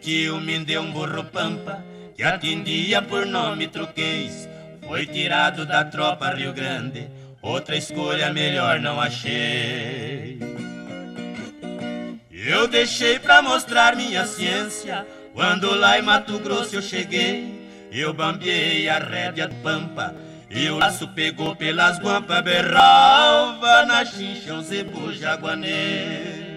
tio me deu um burro pampa, que atendia por nome truquês. Foi tirado da tropa Rio Grande, outra escolha melhor não achei. Eu deixei pra mostrar minha ciência, quando lá em Mato Grosso eu cheguei. Eu bambiei a rédea pampa, e o laço pegou pelas guampas, berrava na xincha um zebu jaguanês.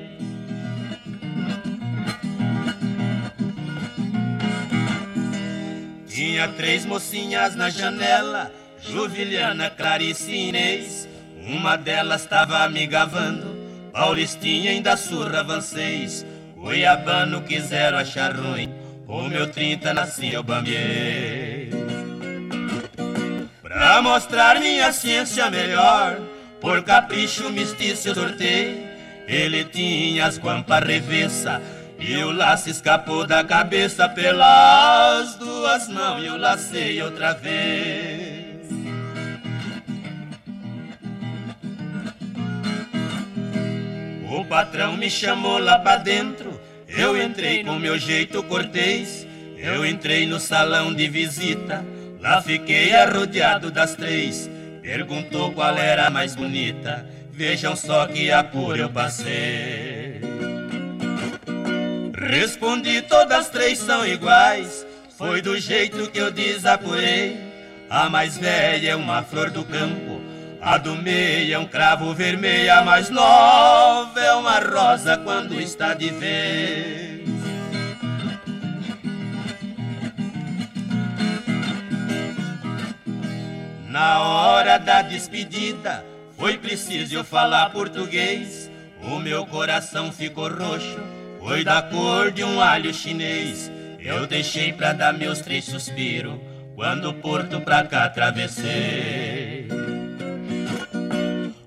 Tinha três mocinhas na janela, Juvilhana, Clarice e Inês. Uma delas tava me gavando, Paulistinha ainda surra avancês. Cuiabano quiseram achar ruim, o meu trinta nasci eu bambiei. Pra mostrar minha ciência melhor, por capricho eu sortei. Ele tinha as guampas revessa, e o laço escapou da cabeça pelas duas mãos e eu lacei outra vez. O patrão me chamou lá pra dentro, eu entrei com meu jeito cortês. Eu entrei no salão de visita, lá fiquei arrodeado das três. Perguntou qual era a mais bonita, vejam só que apuro eu passei. Respondi, todas três são iguais. Foi do jeito que eu desapurei. A mais velha é uma flor do campo. A do meio é um cravo vermelho. A mais nova é uma rosa quando está de vez. Na hora da despedida, foi preciso eu falar português. O meu coração ficou roxo foi da cor de um alho chinês. Eu deixei pra dar meus três suspiros quando o porto pra cá atravessei.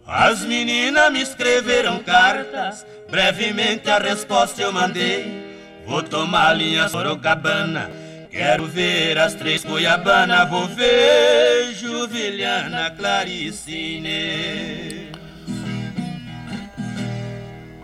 As meninas me escreveram cartas, brevemente a resposta eu mandei. Vou tomar linha Sorocabana, quero ver as três Cuiabana, vou ver Juvilhana, Claricine.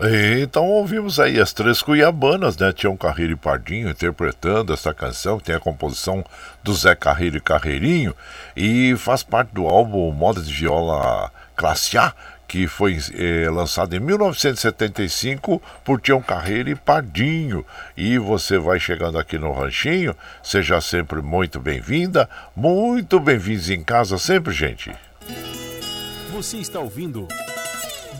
Então ouvimos aí as três cuiabanas, né? Tião Carreiro e Pardinho interpretando essa canção, tem a composição do Zé Carreiro e Carreirinho e faz parte do álbum Moda de Viola Classe A, que foi eh, lançado em 1975 por Tião Carreiro e Pardinho. E você vai chegando aqui no Ranchinho, seja sempre muito bem-vinda, muito bem-vindos em casa sempre, gente. Você está ouvindo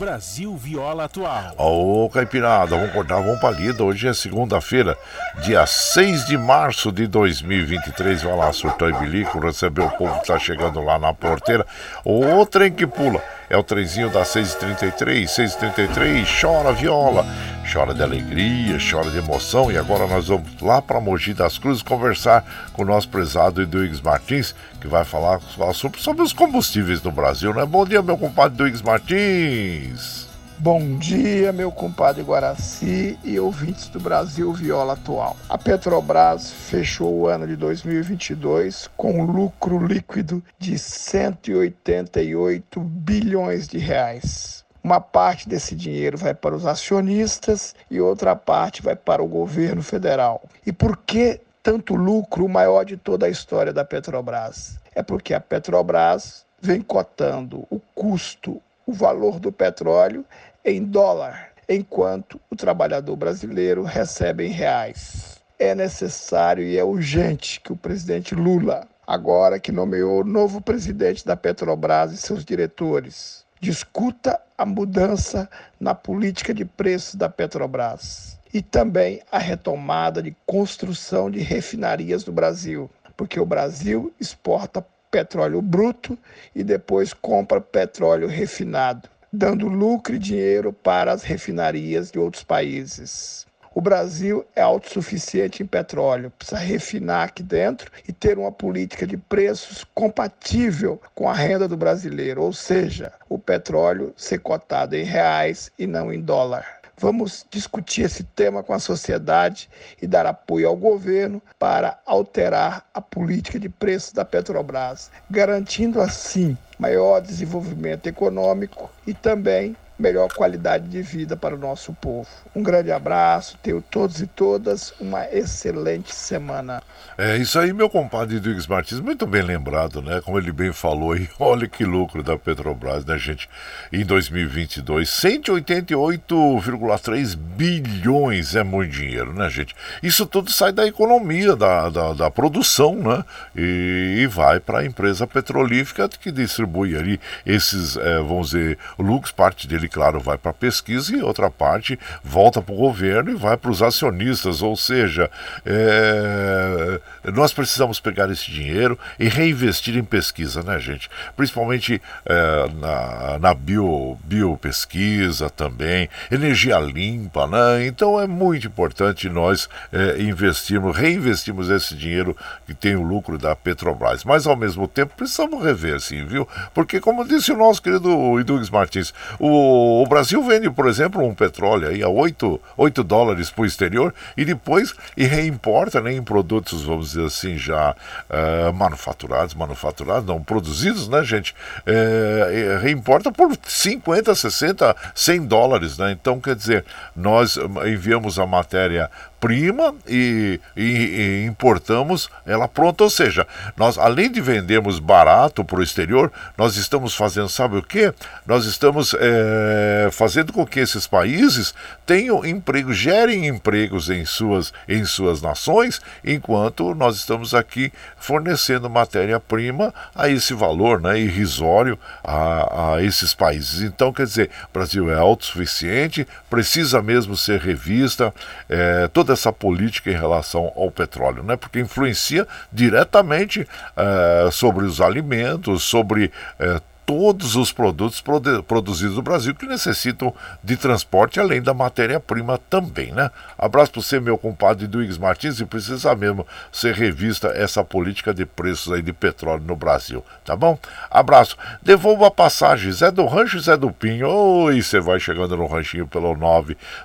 Brasil Viola Atual. Ô, Caipirada, vamos cortar, vamos pra lida. Hoje é segunda-feira, dia 6 de março de 2023. Vai lá, surtou e bilico, recebeu o povo que tá chegando lá na porteira. O trem que pula. É o trenzinho da 6h33, 6h33, chora viola, chora de alegria, chora de emoção. E agora nós vamos lá para Mogi das Cruzes conversar com o nosso prezado Eduígues Martins, que vai falar sobre, sobre os combustíveis no Brasil, né? Bom dia, meu compadre Eduígues Martins. Bom dia, meu compadre Guaraci e ouvintes do Brasil Viola Atual. A Petrobras fechou o ano de 2022 com lucro líquido de 188 bilhões de reais. Uma parte desse dinheiro vai para os acionistas e outra parte vai para o governo federal. E por que tanto lucro, o maior de toda a história da Petrobras? É porque a Petrobras vem cotando o custo, o valor do petróleo em dólar, enquanto o trabalhador brasileiro recebe em reais. É necessário e é urgente que o presidente Lula, agora que nomeou o novo presidente da Petrobras e seus diretores, discuta a mudança na política de preços da Petrobras e também a retomada de construção de refinarias no Brasil, porque o Brasil exporta petróleo bruto e depois compra petróleo refinado dando lucro e dinheiro para as refinarias de outros países. O Brasil é autossuficiente em petróleo, precisa refinar aqui dentro e ter uma política de preços compatível com a renda do brasileiro, ou seja, o petróleo ser cotado em reais e não em dólar. Vamos discutir esse tema com a sociedade e dar apoio ao governo para alterar a política de preços da Petrobras, garantindo assim maior desenvolvimento econômico e também melhor qualidade de vida para o nosso povo. Um grande abraço, tenho todos e todas uma excelente semana. É isso aí, meu compadre Edwigs Martins, muito bem lembrado, né? Como ele bem falou aí, olha que lucro da Petrobras, né, gente? Em 2022, 188,3 bilhões é muito dinheiro, né, gente? Isso tudo sai da economia, da, da, da produção, né? E, e vai para a empresa petrolífica que distribui ali esses, é, vamos dizer, lucros, parte dele claro, vai para a pesquisa e outra parte volta para o governo e vai para os acionistas. Ou seja, é, nós precisamos pegar esse dinheiro e reinvestir em pesquisa, né, gente? Principalmente é, na, na bio, biopesquisa também, energia limpa, né? Então é muito importante nós é, investirmos, reinvestirmos esse dinheiro que tem o lucro da Petrobras. Mas ao mesmo tempo precisamos rever, sim, viu? Porque, como disse o nosso querido Idugues Martins, o o, Brasil vende, por exemplo, um petróleo aí a 8, 8 dólares para o exterior e depois e reimporta né, em produtos, vamos dizer assim, já uh, manufaturados, manufaturados, não produzidos, né, gente? É, reimporta por 50, 60, 100 dólares, né? Então, quer dizer, nós enviamos a matéria prima e, e, e, importamos ela pronta. Ou seja, nós além de vendermos barato para o exterior, nós estamos fazendo, sabe o que? Nós estamos é, fazendo com que esses países tenham empregos, gerem empregos em suas, em suas nações, enquanto nós estamos aqui fornecendo matéria-prima a esse valor né, irrisório a, a esses países. Então, quer dizer, o Brasil é autossuficiente, precisa mesmo ser revista é, toda essa política em relação ao petróleo, né, porque influencia diretamente é, sobre os alimentos, sobre é, todos os produtos produ produzidos no Brasil que necessitam de transporte, além da matéria-prima também, né? Abraço para você, meu compadre Duígues Martins, e precisa mesmo ser revista essa política de preços aí de petróleo no Brasil, tá bom? Abraço. Devolva a passagem, Zé do Rancho Zé do Pinho. Oi, você vai chegando no ranchinho pelo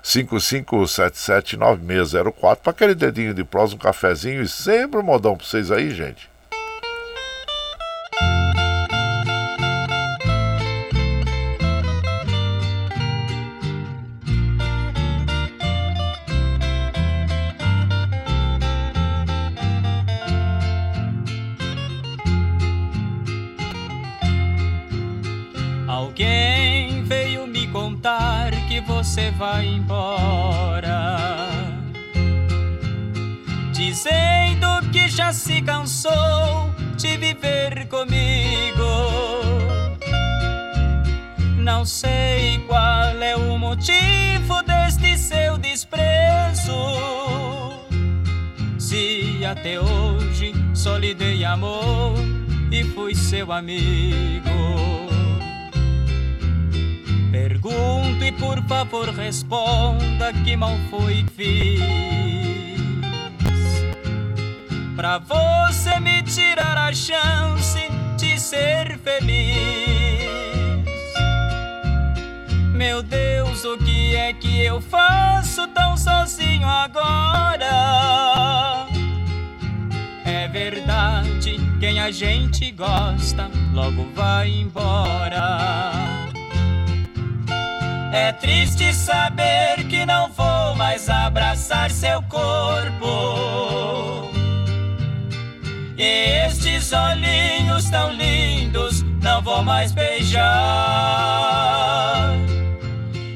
955779604 para aquele dedinho de prós, um cafezinho e sempre um modão para vocês aí, gente. Você vai embora. Dizendo que já se cansou de viver comigo. Não sei qual é o motivo deste seu desprezo. Se até hoje só lhe dei amor e fui seu amigo. Pergunto e por favor responda que mal foi fiz. Pra você me tirar a chance de ser feliz. Meu Deus, o que é que eu faço tão sozinho agora? É verdade, quem a gente gosta logo vai embora é triste saber que não vou mais abraçar seu corpo. E estes olhinhos tão lindos não vou mais beijar.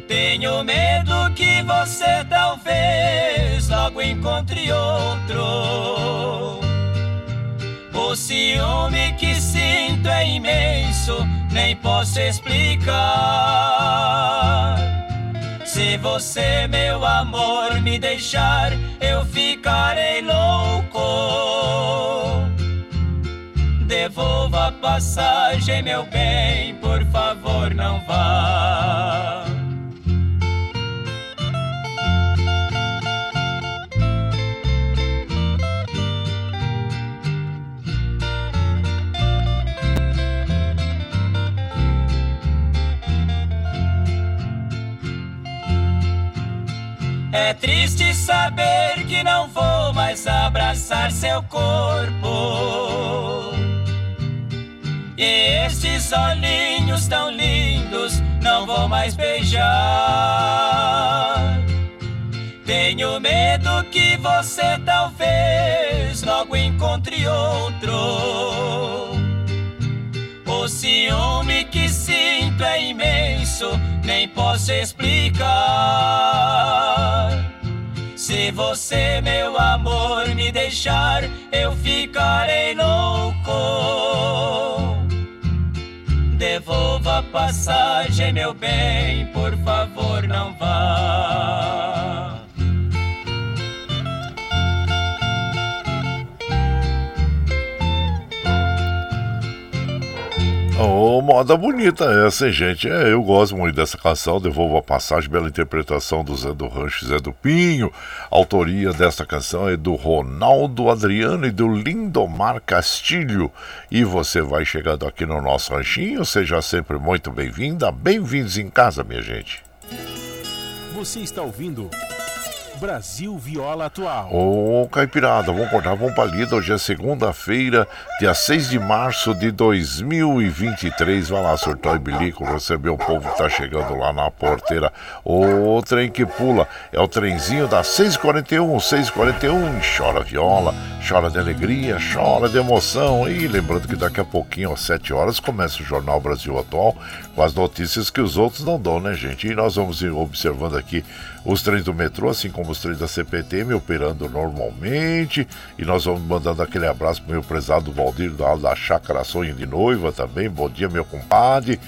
Tenho medo que você talvez logo encontre outro. O ciúme que sinto é imenso, nem posso explicar. Se você, meu amor, me deixar, eu ficarei louco. Devolva a passagem, meu bem, por favor, não vá. É triste saber que não vou mais abraçar seu corpo. E estes olhinhos tão lindos não vou mais beijar. Tenho medo que você talvez logo encontre outro. O ciúme que sinto é imenso, nem posso explicar. Se você, meu amor, me deixar, eu ficarei louco. Devolva a passagem, meu bem, por favor, não vá. Oh, moda bonita essa, hein, gente? É, eu gosto muito dessa canção, Devolvo a Passagem, bela interpretação do Zé do Rancho Zé do Pinho. Autoria dessa canção é do Ronaldo Adriano e do Lindomar Castilho. E você vai chegando aqui no nosso ranchinho, seja sempre muito bem-vinda, bem-vindos em casa, minha gente. Você está ouvindo Brasil Viola Atual. Ô, Caipirada, vamos cortar, vamos pra lida. Hoje é segunda-feira, dia 6 de março de 2023. Vai lá, surtou e bilico, receber o povo que tá chegando lá na porteira. O trem que pula é o trenzinho das 6h41, 6h41. Chora viola, chora de alegria, chora de emoção. E lembrando que daqui a pouquinho, às 7 horas, começa o Jornal Brasil Atual com as notícias que os outros não dão, né, gente? E nós vamos observando aqui os trens do metrô, assim como os trens da CPTM, operando normalmente. E nós vamos mandando aquele abraço pro meu prezado Valdir da, da Chácara Sonho de Noiva também. Bom dia, meu compadre.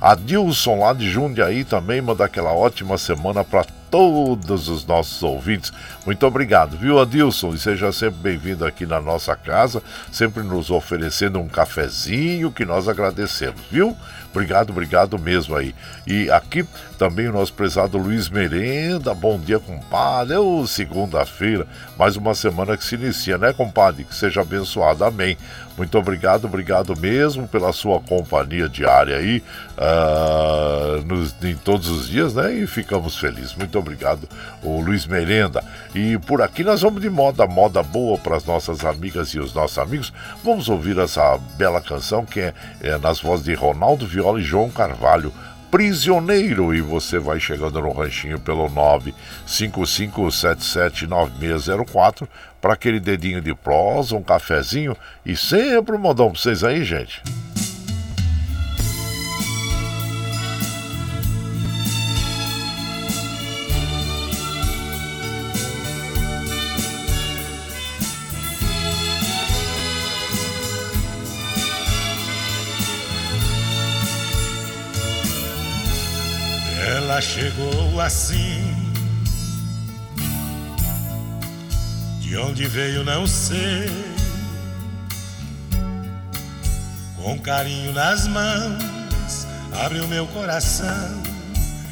Adilson lá de Jundiaí também manda aquela ótima semana para todos os nossos ouvintes. Muito obrigado, viu, Adilson? E seja sempre bem-vindo aqui na nossa casa, sempre nos oferecendo um cafezinho que nós agradecemos, viu? Obrigado, obrigado mesmo aí. E aqui também o nosso prezado Luiz Merenda. Bom dia, compadre. É segunda-feira, mais uma semana que se inicia, né, compadre? Que seja abençoado. Amém. Muito obrigado, obrigado mesmo pela sua companhia diária aí, uh, nos, em todos os dias, né? E ficamos felizes. Muito obrigado, o Luiz Merenda. E por aqui nós vamos de moda, moda boa para as nossas amigas e os nossos amigos. Vamos ouvir essa bela canção que é, é nas vozes de Ronaldo Viola e João Carvalho prisioneiro. E você vai chegando no ranchinho pelo 955779604 para aquele dedinho de prosa, um cafezinho e sempre um modão para vocês aí, gente. Ela chegou assim. De onde veio, não sei. Com carinho nas mãos, abriu meu coração,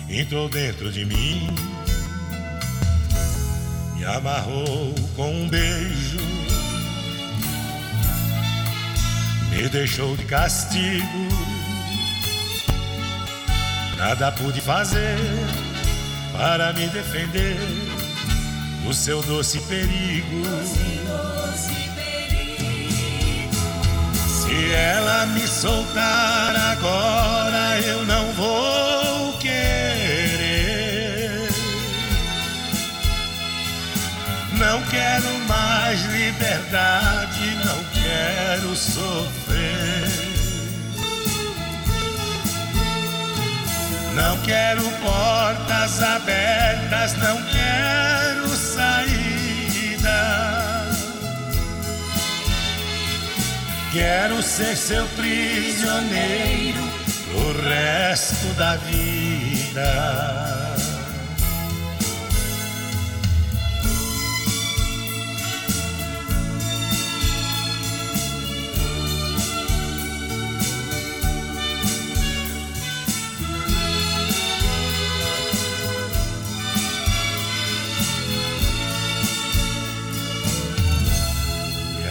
entrou dentro de mim, me amarrou com um beijo, me deixou de castigo Nada pude fazer para me defender do seu doce perigo. Se ela me soltar agora, eu não vou querer. Não quero mais liberdade, não quero sofrer. Não quero portas abertas, não quero saída. Quero ser seu prisioneiro pro resto da vida.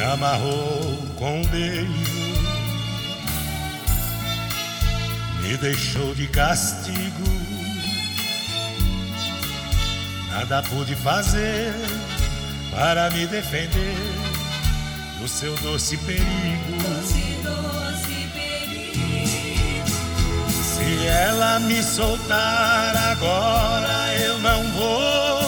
Amarrou com um beijo, me deixou de castigo. Nada pude fazer para me defender do seu doce perigo. Se ela me soltar agora, eu não vou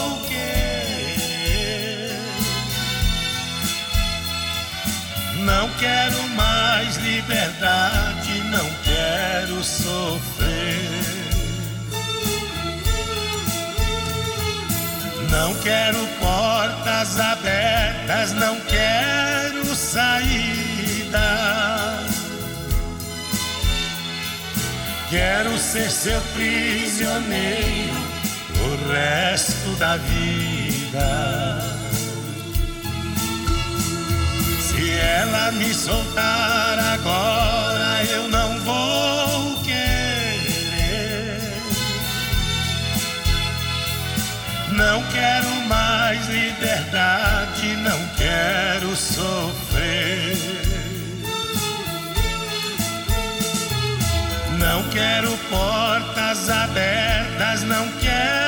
Não quero mais liberdade, não quero sofrer. Não quero portas abertas, não quero saída. Quero ser seu prisioneiro o resto da vida. Ela me soltar agora, eu não vou querer. Não quero mais liberdade, não quero sofrer. Não quero portas abertas, não quero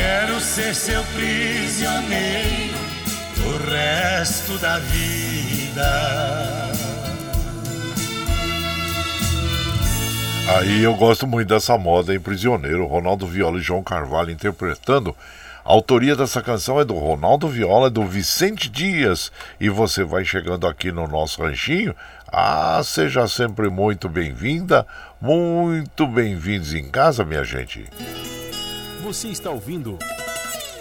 quero ser seu prisioneiro o resto da vida. Aí eu gosto muito dessa moda, em Prisioneiro, Ronaldo Viola e João Carvalho interpretando. A autoria dessa canção é do Ronaldo Viola, é do Vicente Dias. E você vai chegando aqui no nosso ranchinho. Ah, seja sempre muito bem-vinda, muito bem-vindos em casa, minha gente. Você está ouvindo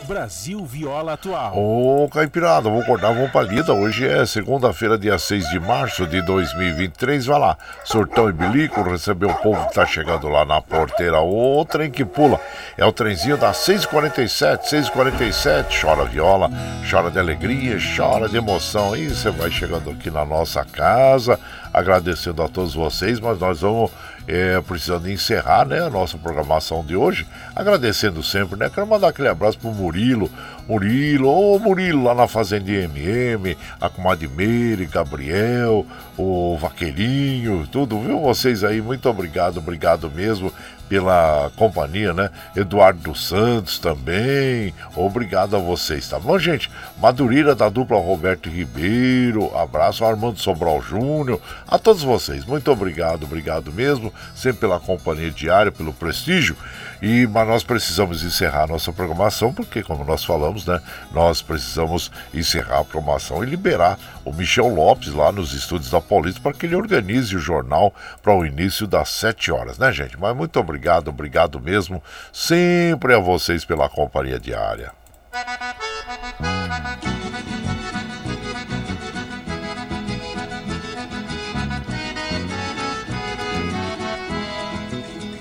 Brasil Viola Atual. Ô, Caipirada, vou acordar, vamos pra lida. Hoje é segunda-feira, dia 6 de março de 2023. Vai lá, Surtão e Bilico, receber o povo que tá chegando lá na porteira. O trem que pula. É o trenzinho das 6h47, 6h47. Chora viola, chora de alegria, chora de emoção. E você vai chegando aqui na nossa casa, agradecendo a todos vocês, mas nós vamos é, precisando encerrar né, a nossa programação de hoje, agradecendo sempre, né? Quero mandar aquele abraço pro Murilo, Murilo, ô Murilo lá na Fazenda MM, a comadre Meire, Gabriel, o Vaqueirinho, tudo, viu? Vocês aí, muito obrigado, obrigado mesmo pela companhia, né? Eduardo Santos também. Obrigado a vocês, tá bom, gente? Madureira da dupla Roberto Ribeiro. Abraço Armando Sobral Júnior. A todos vocês, muito obrigado, obrigado mesmo, sempre pela companhia diária, pelo prestígio. E, mas nós precisamos encerrar nossa programação, porque, como nós falamos, né, nós precisamos encerrar a programação e liberar o Michel Lopes lá nos estúdios da Paulista para que ele organize o jornal para o início das 7 horas, né, gente? Mas muito obrigado, obrigado mesmo, sempre a vocês pela companhia diária.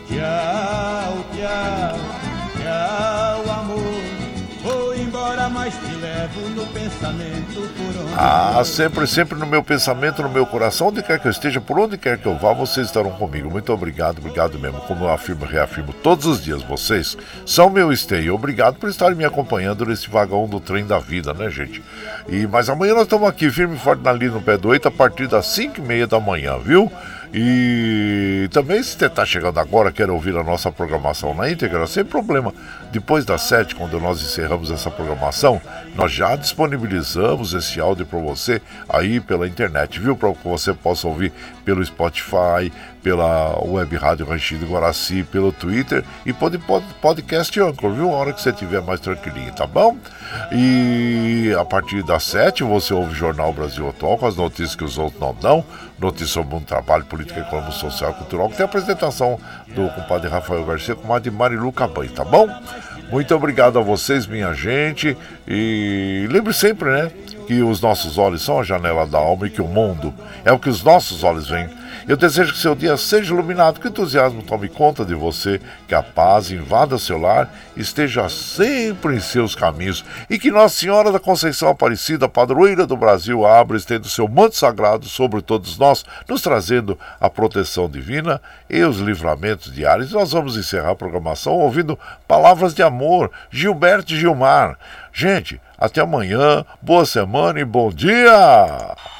Tchau, tchau, amor. Vou embora, mas te levo no pensamento por onde. Ah, sempre, sempre no meu pensamento, no meu coração, onde quer que eu esteja, por onde quer que eu vá, vocês estarão comigo. Muito obrigado, obrigado mesmo. Como eu afirmo e reafirmo todos os dias, vocês são meu esteio. Obrigado por estarem me acompanhando nesse vagão do trem da vida, né, gente? E Mas amanhã nós estamos aqui, firme e forte na linha no pé do 8, a partir das 5 e meia da manhã, viu? E também se você está chegando agora, quer ouvir a nossa programação na íntegra, sem problema. Depois das sete, quando nós encerramos essa programação, nós já disponibilizamos esse áudio para você aí pela internet, viu? Para que você possa ouvir pelo Spotify, pela Web Rádio Ranchido Guaraci, pelo Twitter e pode, podcast Anchor, viu? A hora que você estiver mais tranquilinho, tá bom? E a partir das sete você ouve o Jornal Brasil Atual com as notícias que os outros não dão, notícias sobre um trabalho, política, econômica, social, cultural, que tem a apresentação do compadre Rafael Garcia com a de Marilu Cabanho, tá bom? Muito obrigado a vocês, minha gente. E lembre sempre, né? Que os nossos olhos são a janela da alma e que o mundo é o que os nossos olhos veem. Eu desejo que seu dia seja iluminado, que o entusiasmo tome conta de você, que a paz invada seu lar, esteja sempre em seus caminhos e que Nossa Senhora da Conceição Aparecida, padroeira do Brasil, abra e estenda seu manto sagrado sobre todos nós, nos trazendo a proteção divina e os livramentos diários. Nós vamos encerrar a programação ouvindo palavras de amor, Gilberto Gilmar. Gente, até amanhã, boa semana e bom dia!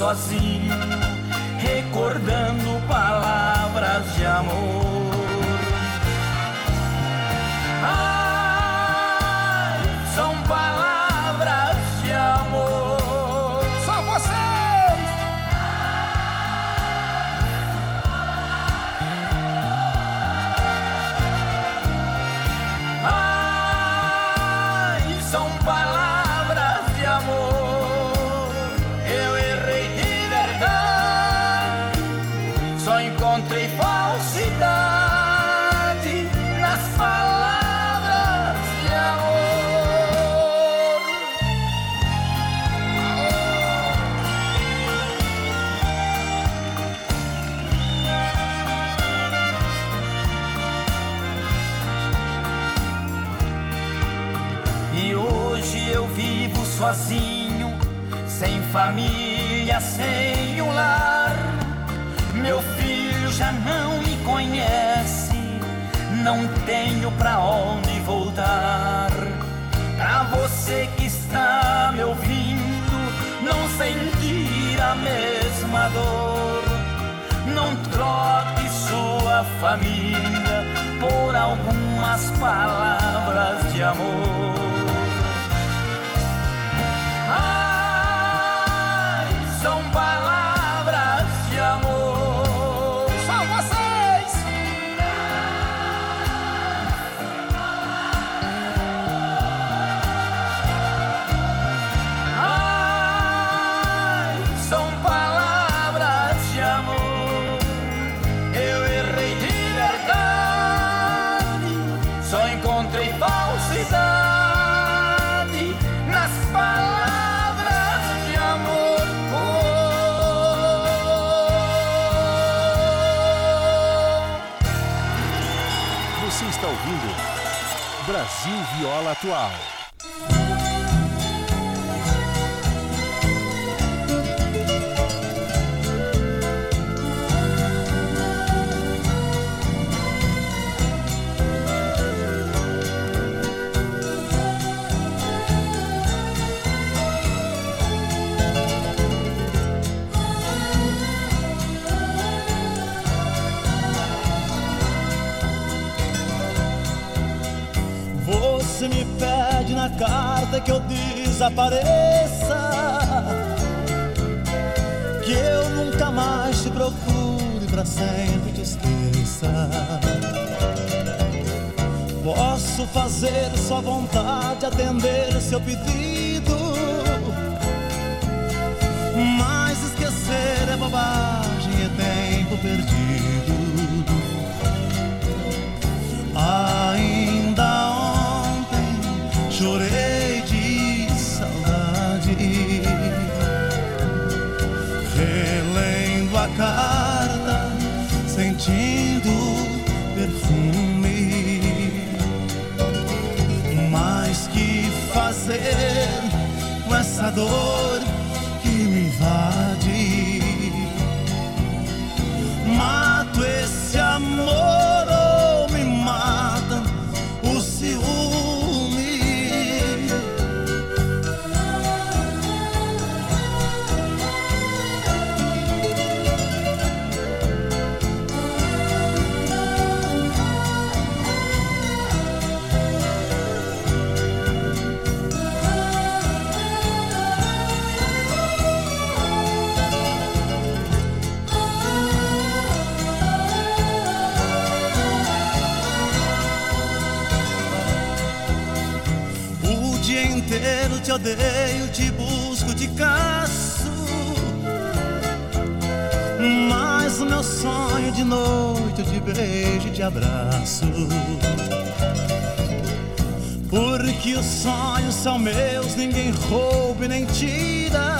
Sozinho, recordando palavras de amor. Ai, família, sem um lar. Meu filho já não me conhece, não tenho pra onde voltar. Pra você que está me ouvindo, não sentir a mesma dor, não troque sua família por algumas palavras de amor. 欢乐 Brasil Viola Atual. Carta que eu desapareça, que eu nunca mais te procure para sempre te esqueça. Posso fazer sua vontade, atender seu pedido, mas esquecer é bobagem, é tempo perdido. Ainda com inteiro te odeio, te busco, te caço. Mas o meu sonho de noite eu te beijo e te abraço. Porque os sonhos são meus, ninguém rouba e nem tira.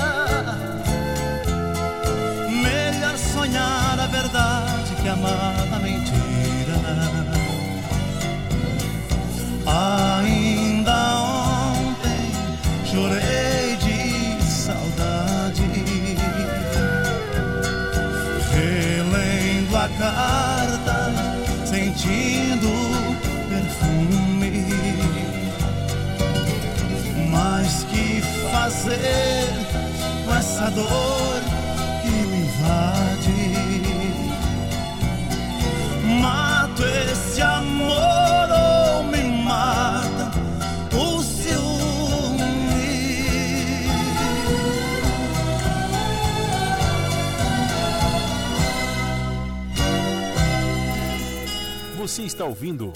Melhor sonhar a verdade que amar a mentira. Essa dor que me invade? Mato esse amor ou me mata o Você está ouvindo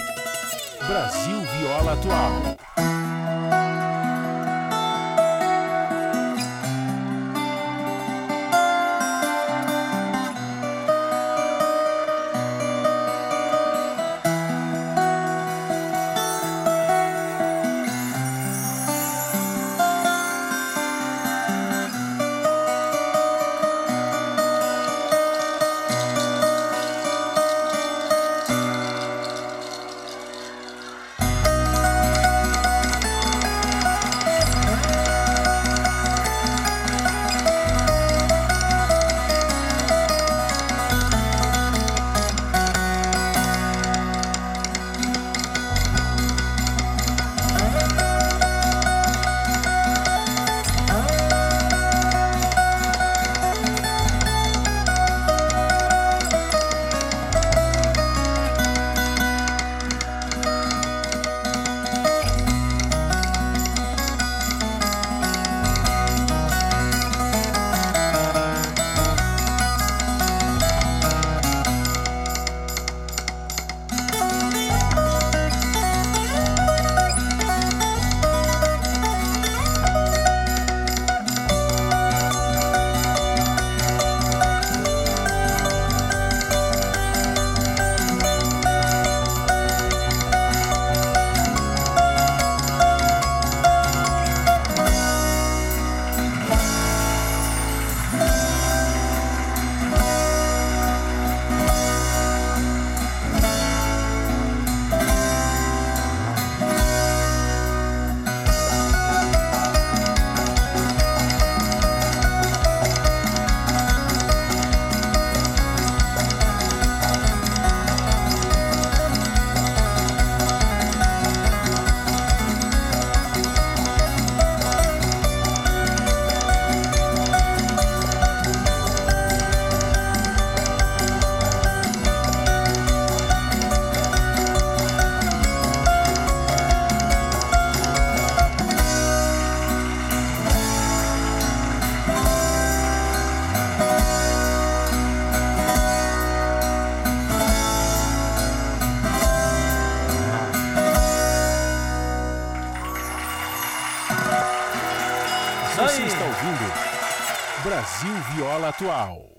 Brasil Viola Atual. Você